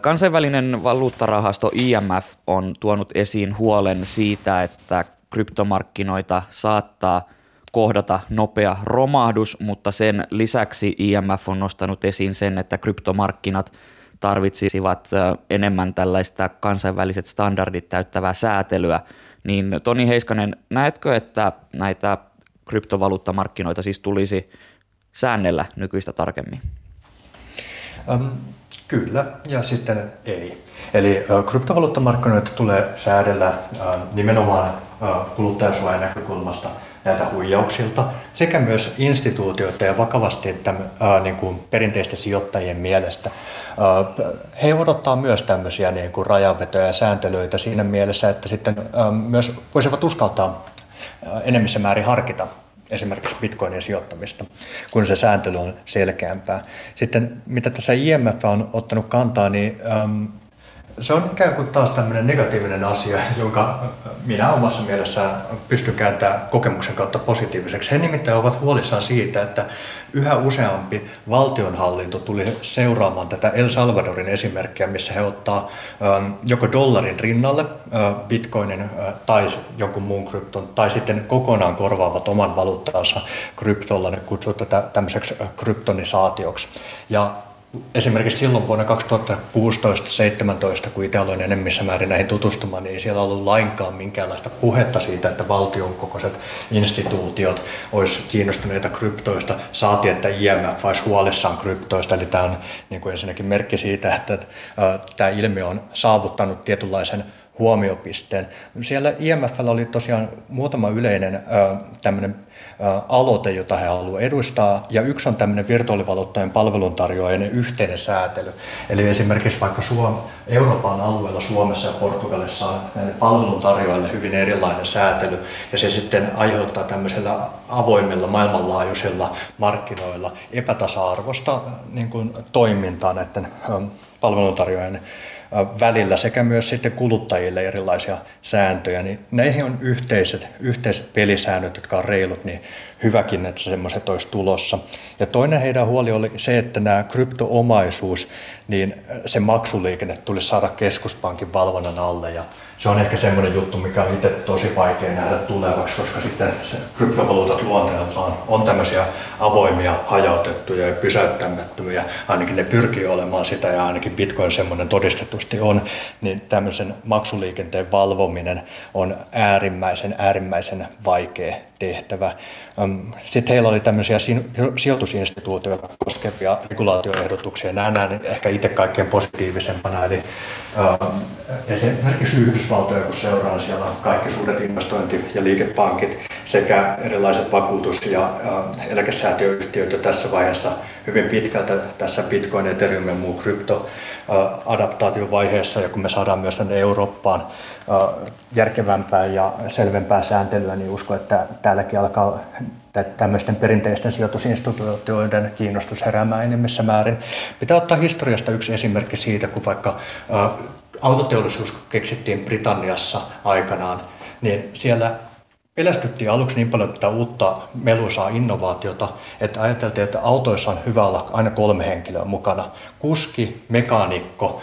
Kansainvälinen valuuttarahasto IMF on tuonut esiin huolen siitä, että kryptomarkkinoita saattaa kohdata nopea romahdus, mutta sen lisäksi IMF on nostanut esiin sen, että kryptomarkkinat tarvitsisivat enemmän tällaista kansainväliset standardit täyttävää säätelyä. Niin Toni Heiskanen, näetkö, että näitä kryptovaluuttamarkkinoita siis tulisi säännellä nykyistä tarkemmin? Um, Kyllä ja sitten ei. Eli kryptovaluuttamarkkinoita tulee säädellä nimenomaan kuluttajasuojan näkökulmasta näitä huijauksilta sekä myös instituutioita ja vakavasti ää, niin kuin perinteisten sijoittajien mielestä. He odottaa myös tämmöisiä niin kuin rajanvetoja ja sääntelyitä siinä mielessä, että sitten myös voisivat uskaltaa enemmissä määrin harkita esimerkiksi bitcoinin sijoittamista, kun se sääntely on selkeämpää. Sitten mitä tässä IMF on ottanut kantaa, niin äm, se on ikään kuin taas tämmöinen negatiivinen asia, jonka minä omassa mielessä pystyn kääntämään kokemuksen kautta positiiviseksi. He nimittäin ovat huolissaan siitä, että yhä useampi valtionhallinto tuli seuraamaan tätä El Salvadorin esimerkkiä, missä he ottaa ähm, joko dollarin rinnalle äh, bitcoinin äh, tai jonkun muun krypton, tai sitten kokonaan korvaavat oman valuuttansa kryptolla, ne kutsuu tätä tämmöiseksi kryptonisaatioksi. Ja esimerkiksi silloin vuonna 2016-2017, kun itse aloin enemmissä määrin näihin tutustumaan, niin ei siellä ollut lainkaan minkäänlaista puhetta siitä, että valtion kokoiset instituutiot olisi kiinnostuneita kryptoista. Saati, että IMF olisi huolissaan kryptoista. Eli tämä on niin kuin ensinnäkin merkki siitä, että tämä ilmiö on saavuttanut tietynlaisen huomiopisteen. Siellä IMFllä oli tosiaan muutama yleinen tämmöinen aloite, jota he haluavat edustaa, ja yksi on tämmöinen virtuaalivaluuttojen palveluntarjoajien yhteinen säätely. Eli esimerkiksi vaikka Suom, Euroopan alueella, Suomessa ja Portugalissa on näille palveluntarjoajille hyvin erilainen säätely, ja se sitten aiheuttaa tämmöisellä avoimilla maailmanlaajuisilla markkinoilla epätasa-arvoista niin kuin toimintaa näiden palveluntarjoajien välillä sekä myös sitten kuluttajille erilaisia sääntöjä, niin näihin on yhteiset, yhteiset pelisäännöt, jotka on reilut, niin hyväkin, että semmoiset olisi tulossa. Ja toinen heidän huoli oli se, että nämä kryptoomaisuus, niin se maksuliikenne tulisi saada keskuspankin valvonnan alle ja se on ehkä semmoinen juttu, mikä on itse tosi vaikea nähdä tulevaksi, koska sitten se kryptovaluutat luonteeltaan on tämmöisiä avoimia, hajautettuja ja pysäyttämättömiä, ainakin ne pyrkii olemaan sitä ja ainakin Bitcoin semmoinen todistetusti on, niin tämmöisen maksuliikenteen valvominen on äärimmäisen, äärimmäisen vaikea tehtävä. Sitten heillä oli tämmöisiä sijoitusinstituutioita koskevia regulaatioehdotuksia. Nämä näen ehkä itse kaikkein positiivisempana. Eli esimerkiksi Yhdysvaltoja, kun seuraan, siellä on kaikki suuret investointi- ja liikepankit sekä erilaiset vakuutus- ja eläkesäätiöyhtiöt jo tässä vaiheessa hyvin pitkältä tässä Bitcoin, Ethereum ja muu krypto adaptaatiovaiheessa ja kun me saadaan myös tänne Eurooppaan järkevämpää ja selvempää sääntelyä, niin uskon, että täälläkin alkaa tämmöisten perinteisten sijoitusinstituutioiden kiinnostus heräämään enemmissä määrin. Pitää ottaa historiasta yksi esimerkki siitä, kun vaikka autoteollisuus keksittiin Britanniassa aikanaan, niin siellä pelästyttiin aluksi niin paljon tätä uutta meluisaa innovaatiota, että ajateltiin, että autoissa on hyvä olla aina kolme henkilöä mukana. Kuski, mekaanikko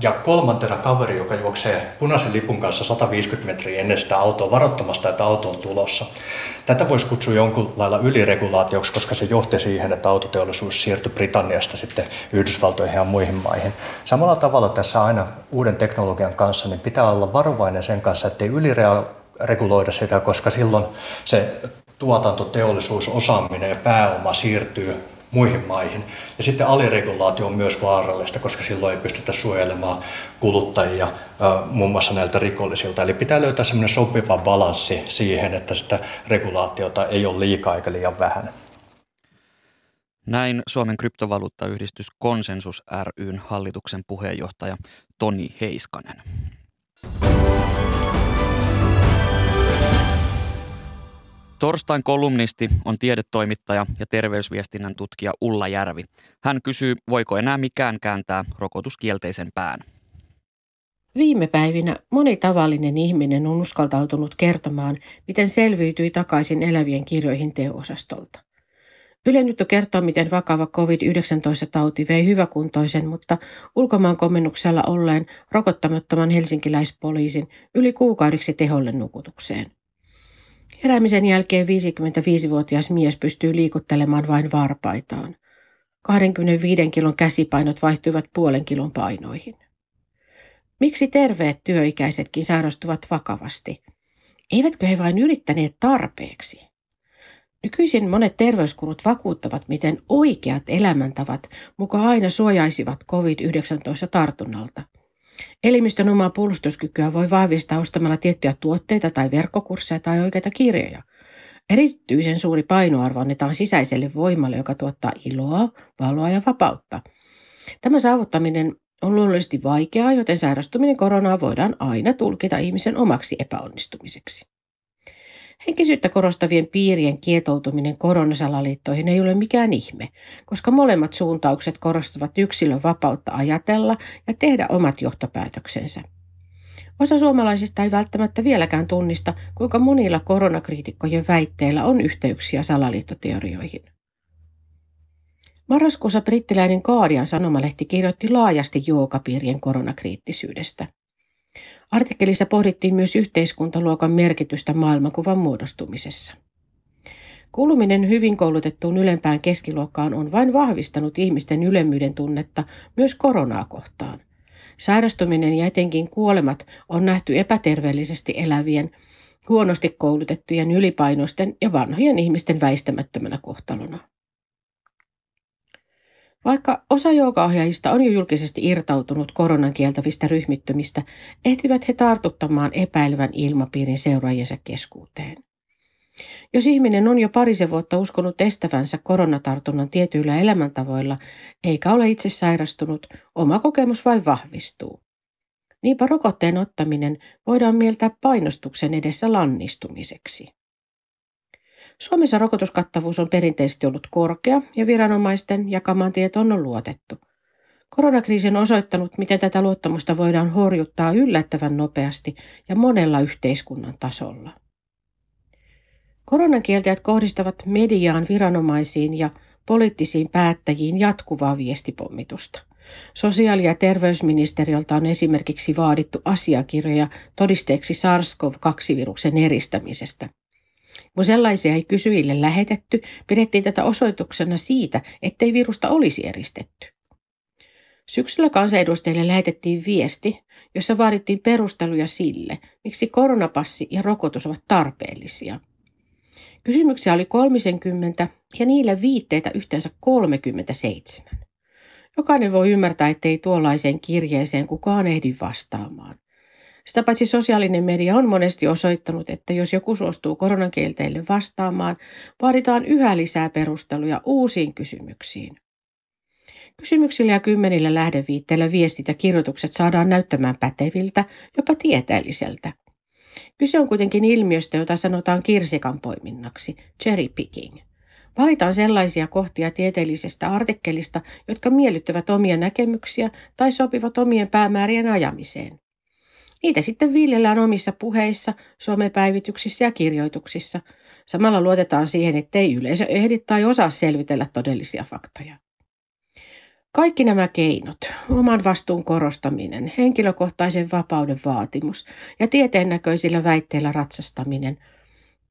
ja kolmantena kaveri, joka juoksee punaisen lipun kanssa 150 metriä ennen sitä autoa varoittamasta, että auto on tulossa. Tätä voisi kutsua jonkun lailla yliregulaatioksi, koska se johti siihen, että autoteollisuus siirtyi Britanniasta sitten Yhdysvaltoihin ja muihin maihin. Samalla tavalla tässä aina uuden teknologian kanssa niin pitää olla varovainen sen kanssa, ettei ylireguloida sitä, koska silloin se tuotanto, teollisuus, osaaminen ja pääoma siirtyy muihin maihin. Ja sitten aliregulaatio on myös vaarallista, koska silloin ei pystytä suojelemaan kuluttajia muun muassa näiltä rikollisilta. Eli pitää löytää semmoinen sopiva balanssi siihen, että sitä regulaatiota ei ole liikaa eikä liian vähän. Näin Suomen kryptovaluuttayhdistys Konsensus ryn hallituksen puheenjohtaja Toni Heiskanen. Torstain kolumnisti on tiedetoimittaja ja terveysviestinnän tutkija Ulla Järvi. Hän kysyy, voiko enää mikään kääntää rokotuskielteisen pään. Viime päivinä moni tavallinen ihminen on uskaltautunut kertomaan, miten selviytyi takaisin elävien kirjoihin teosastolta. Yle nyt kertoo, miten vakava COVID-19-tauti vei hyväkuntoisen, mutta ulkomaan komennuksella olleen rokottamattoman helsinkiläispoliisin yli kuukaudeksi teholle nukutukseen. Heräämisen jälkeen 55-vuotias mies pystyy liikuttelemaan vain varpaitaan. 25 kilon käsipainot vaihtuivat puolen kilon painoihin. Miksi terveet työikäisetkin sairastuvat vakavasti? Eivätkö he vain yrittäneet tarpeeksi? Nykyisin monet terveyskulut vakuuttavat, miten oikeat elämäntavat mukaan aina suojaisivat COVID-19 tartunnalta. Elimistön omaa puolustuskykyä voi vahvistaa ostamalla tiettyjä tuotteita tai verkkokursseja tai oikeita kirjoja. Erityisen suuri painoarvo annetaan sisäiselle voimalle, joka tuottaa iloa, valoa ja vapautta. Tämä saavuttaminen on luonnollisesti vaikeaa, joten sairastuminen koronaa voidaan aina tulkita ihmisen omaksi epäonnistumiseksi. Henkisyyttä korostavien piirien kietoutuminen koronasalaliittoihin ei ole mikään ihme, koska molemmat suuntaukset korostavat yksilön vapautta ajatella ja tehdä omat johtopäätöksensä. Osa suomalaisista ei välttämättä vieläkään tunnista, kuinka monilla koronakriitikkojen väitteillä on yhteyksiä salaliittoteorioihin. Marraskuussa brittiläinen Guardian sanomalehti kirjoitti laajasti joogapiirien koronakriittisyydestä. Artikkelissa pohdittiin myös yhteiskuntaluokan merkitystä maailmankuvan muodostumisessa. Kuuluminen hyvin koulutettuun ylempään keskiluokkaan on vain vahvistanut ihmisten ylemmyyden tunnetta myös koronaa kohtaan. Sairastuminen ja etenkin kuolemat on nähty epäterveellisesti elävien, huonosti koulutettujen ylipainoisten ja vanhojen ihmisten väistämättömänä kohtalona. Vaikka osa joogaohjaajista on jo julkisesti irtautunut koronan kieltävistä ryhmittymistä, ehtivät he tartuttamaan epäilevän ilmapiirin seuraajiensa keskuuteen. Jos ihminen on jo parisen vuotta uskonut estävänsä koronatartunnan tietyillä elämäntavoilla, eikä ole itse sairastunut, oma kokemus vain vahvistuu. Niinpä rokotteen ottaminen voidaan mieltää painostuksen edessä lannistumiseksi. Suomessa rokotuskattavuus on perinteisesti ollut korkea ja viranomaisten jakamaan tietoon on luotettu. Koronakriisi on osoittanut, miten tätä luottamusta voidaan horjuttaa yllättävän nopeasti ja monella yhteiskunnan tasolla. Koronakieltäjät kohdistavat mediaan, viranomaisiin ja poliittisiin päättäjiin jatkuvaa viestipommitusta. Sosiaali- ja terveysministeriöltä on esimerkiksi vaadittu asiakirjoja todisteeksi SARS-CoV-2-viruksen eristämisestä – kun sellaisia ei kysyjille lähetetty, pidettiin tätä osoituksena siitä, ettei virusta olisi eristetty. Syksyllä kansanedustajille lähetettiin viesti, jossa vaadittiin perusteluja sille, miksi koronapassi ja rokotus ovat tarpeellisia. Kysymyksiä oli 30 ja niille viitteitä yhteensä 37. Jokainen voi ymmärtää, ettei tuollaiseen kirjeeseen kukaan ehdi vastaamaan. Sitä paitsi sosiaalinen media on monesti osoittanut, että jos joku suostuu koronakielteille vastaamaan, vaaditaan yhä lisää perusteluja uusiin kysymyksiin. Kysymyksillä ja kymmenillä lähdeviitteillä viestit ja kirjoitukset saadaan näyttämään päteviltä, jopa tieteelliseltä. Kyse on kuitenkin ilmiöstä, jota sanotaan kirsikan poiminnaksi, cherry picking. Valitaan sellaisia kohtia tieteellisestä artikkelista, jotka miellyttävät omia näkemyksiä tai sopivat omien päämäärien ajamiseen. Niitä sitten viljellään omissa puheissa, somepäivityksissä ja kirjoituksissa. Samalla luotetaan siihen, ettei yleisö ehdi tai osaa selvitellä todellisia faktoja. Kaikki nämä keinot, oman vastuun korostaminen, henkilökohtaisen vapauden vaatimus ja tieteen näköisillä väitteillä ratsastaminen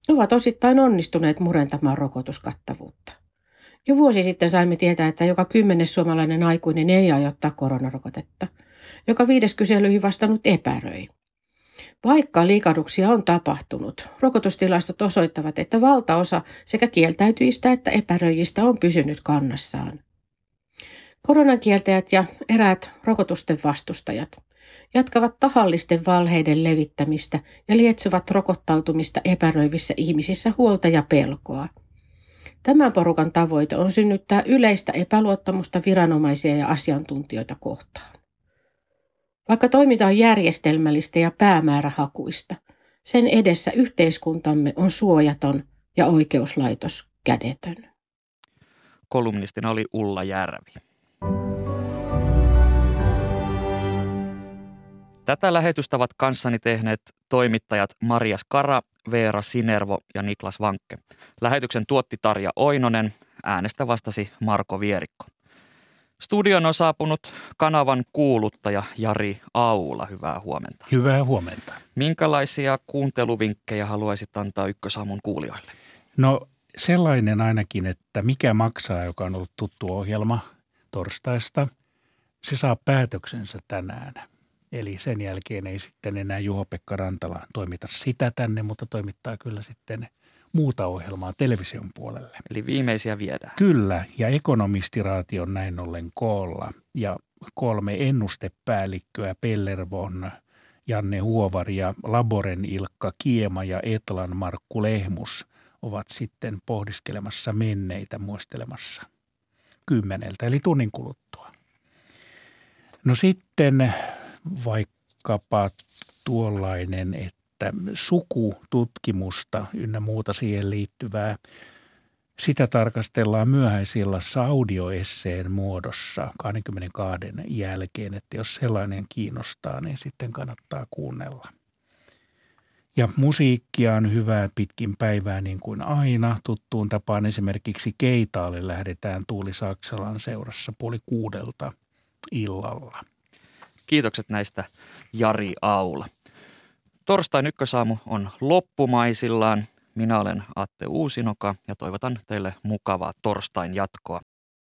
ovat osittain onnistuneet murentamaan rokotuskattavuutta. Jo vuosi sitten saimme tietää, että joka kymmenes suomalainen aikuinen ei aio ottaa koronarokotetta – joka viides kyselyihin vastannut epäröi. Vaikka liikahduksia on tapahtunut, rokotustilastot osoittavat, että valtaosa sekä kieltäytyjistä että epäröijistä on pysynyt kannassaan. Koronakieltäjät ja eräät rokotusten vastustajat jatkavat tahallisten valheiden levittämistä ja lietsovat rokottautumista epäröivissä ihmisissä huolta ja pelkoa. Tämän porukan tavoite on synnyttää yleistä epäluottamusta viranomaisia ja asiantuntijoita kohtaan. Vaikka toiminta on järjestelmällistä ja päämäärähakuista, sen edessä yhteiskuntamme on suojaton ja oikeuslaitos kädetön. Kolumnistina oli Ulla Järvi. Tätä lähetystä ovat kanssani tehneet toimittajat Maria Skara, Veera Sinervo ja Niklas Vankke. Lähetyksen tuotti Tarja Oinonen, äänestä vastasi Marko Vierikko. Studion on saapunut kanavan kuuluttaja Jari Aula. Hyvää huomenta. Hyvää huomenta. Minkälaisia kuunteluvinkkejä haluaisit antaa Ykkösaamun kuulijoille? No sellainen ainakin, että mikä maksaa, joka on ollut tuttu ohjelma torstaista, se saa päätöksensä tänään. Eli sen jälkeen ei sitten enää Juho-Pekka Rantala toimita sitä tänne, mutta toimittaa kyllä sitten muuta ohjelmaa television puolelle. Eli viimeisiä viedään. Kyllä, ja ekonomistiraati on näin ollen koolla. Ja kolme ennustepäällikköä, Pellervon, Janne Huovari ja Laboren Ilkka Kiema ja Etlan Markku Lehmus ovat sitten pohdiskelemassa menneitä, muistelemassa kymmeneltä, eli tunnin kuluttua. No sitten vaikkapa tuollainen, että sukututkimusta ynnä muuta siihen liittyvää, sitä tarkastellaan myöhäisillassa audioesseen muodossa 22 jälkeen, että jos sellainen kiinnostaa, niin sitten kannattaa kuunnella. Ja musiikkia on hyvää pitkin päivää niin kuin aina. Tuttuun tapaan esimerkiksi Keitaalle lähdetään Tuuli Saksalan seurassa puoli kuudelta illalla. Kiitokset näistä Jari Aula. Torstain ykkösaamu on loppumaisillaan. Minä olen Atte Uusinoka ja toivotan teille mukavaa torstain jatkoa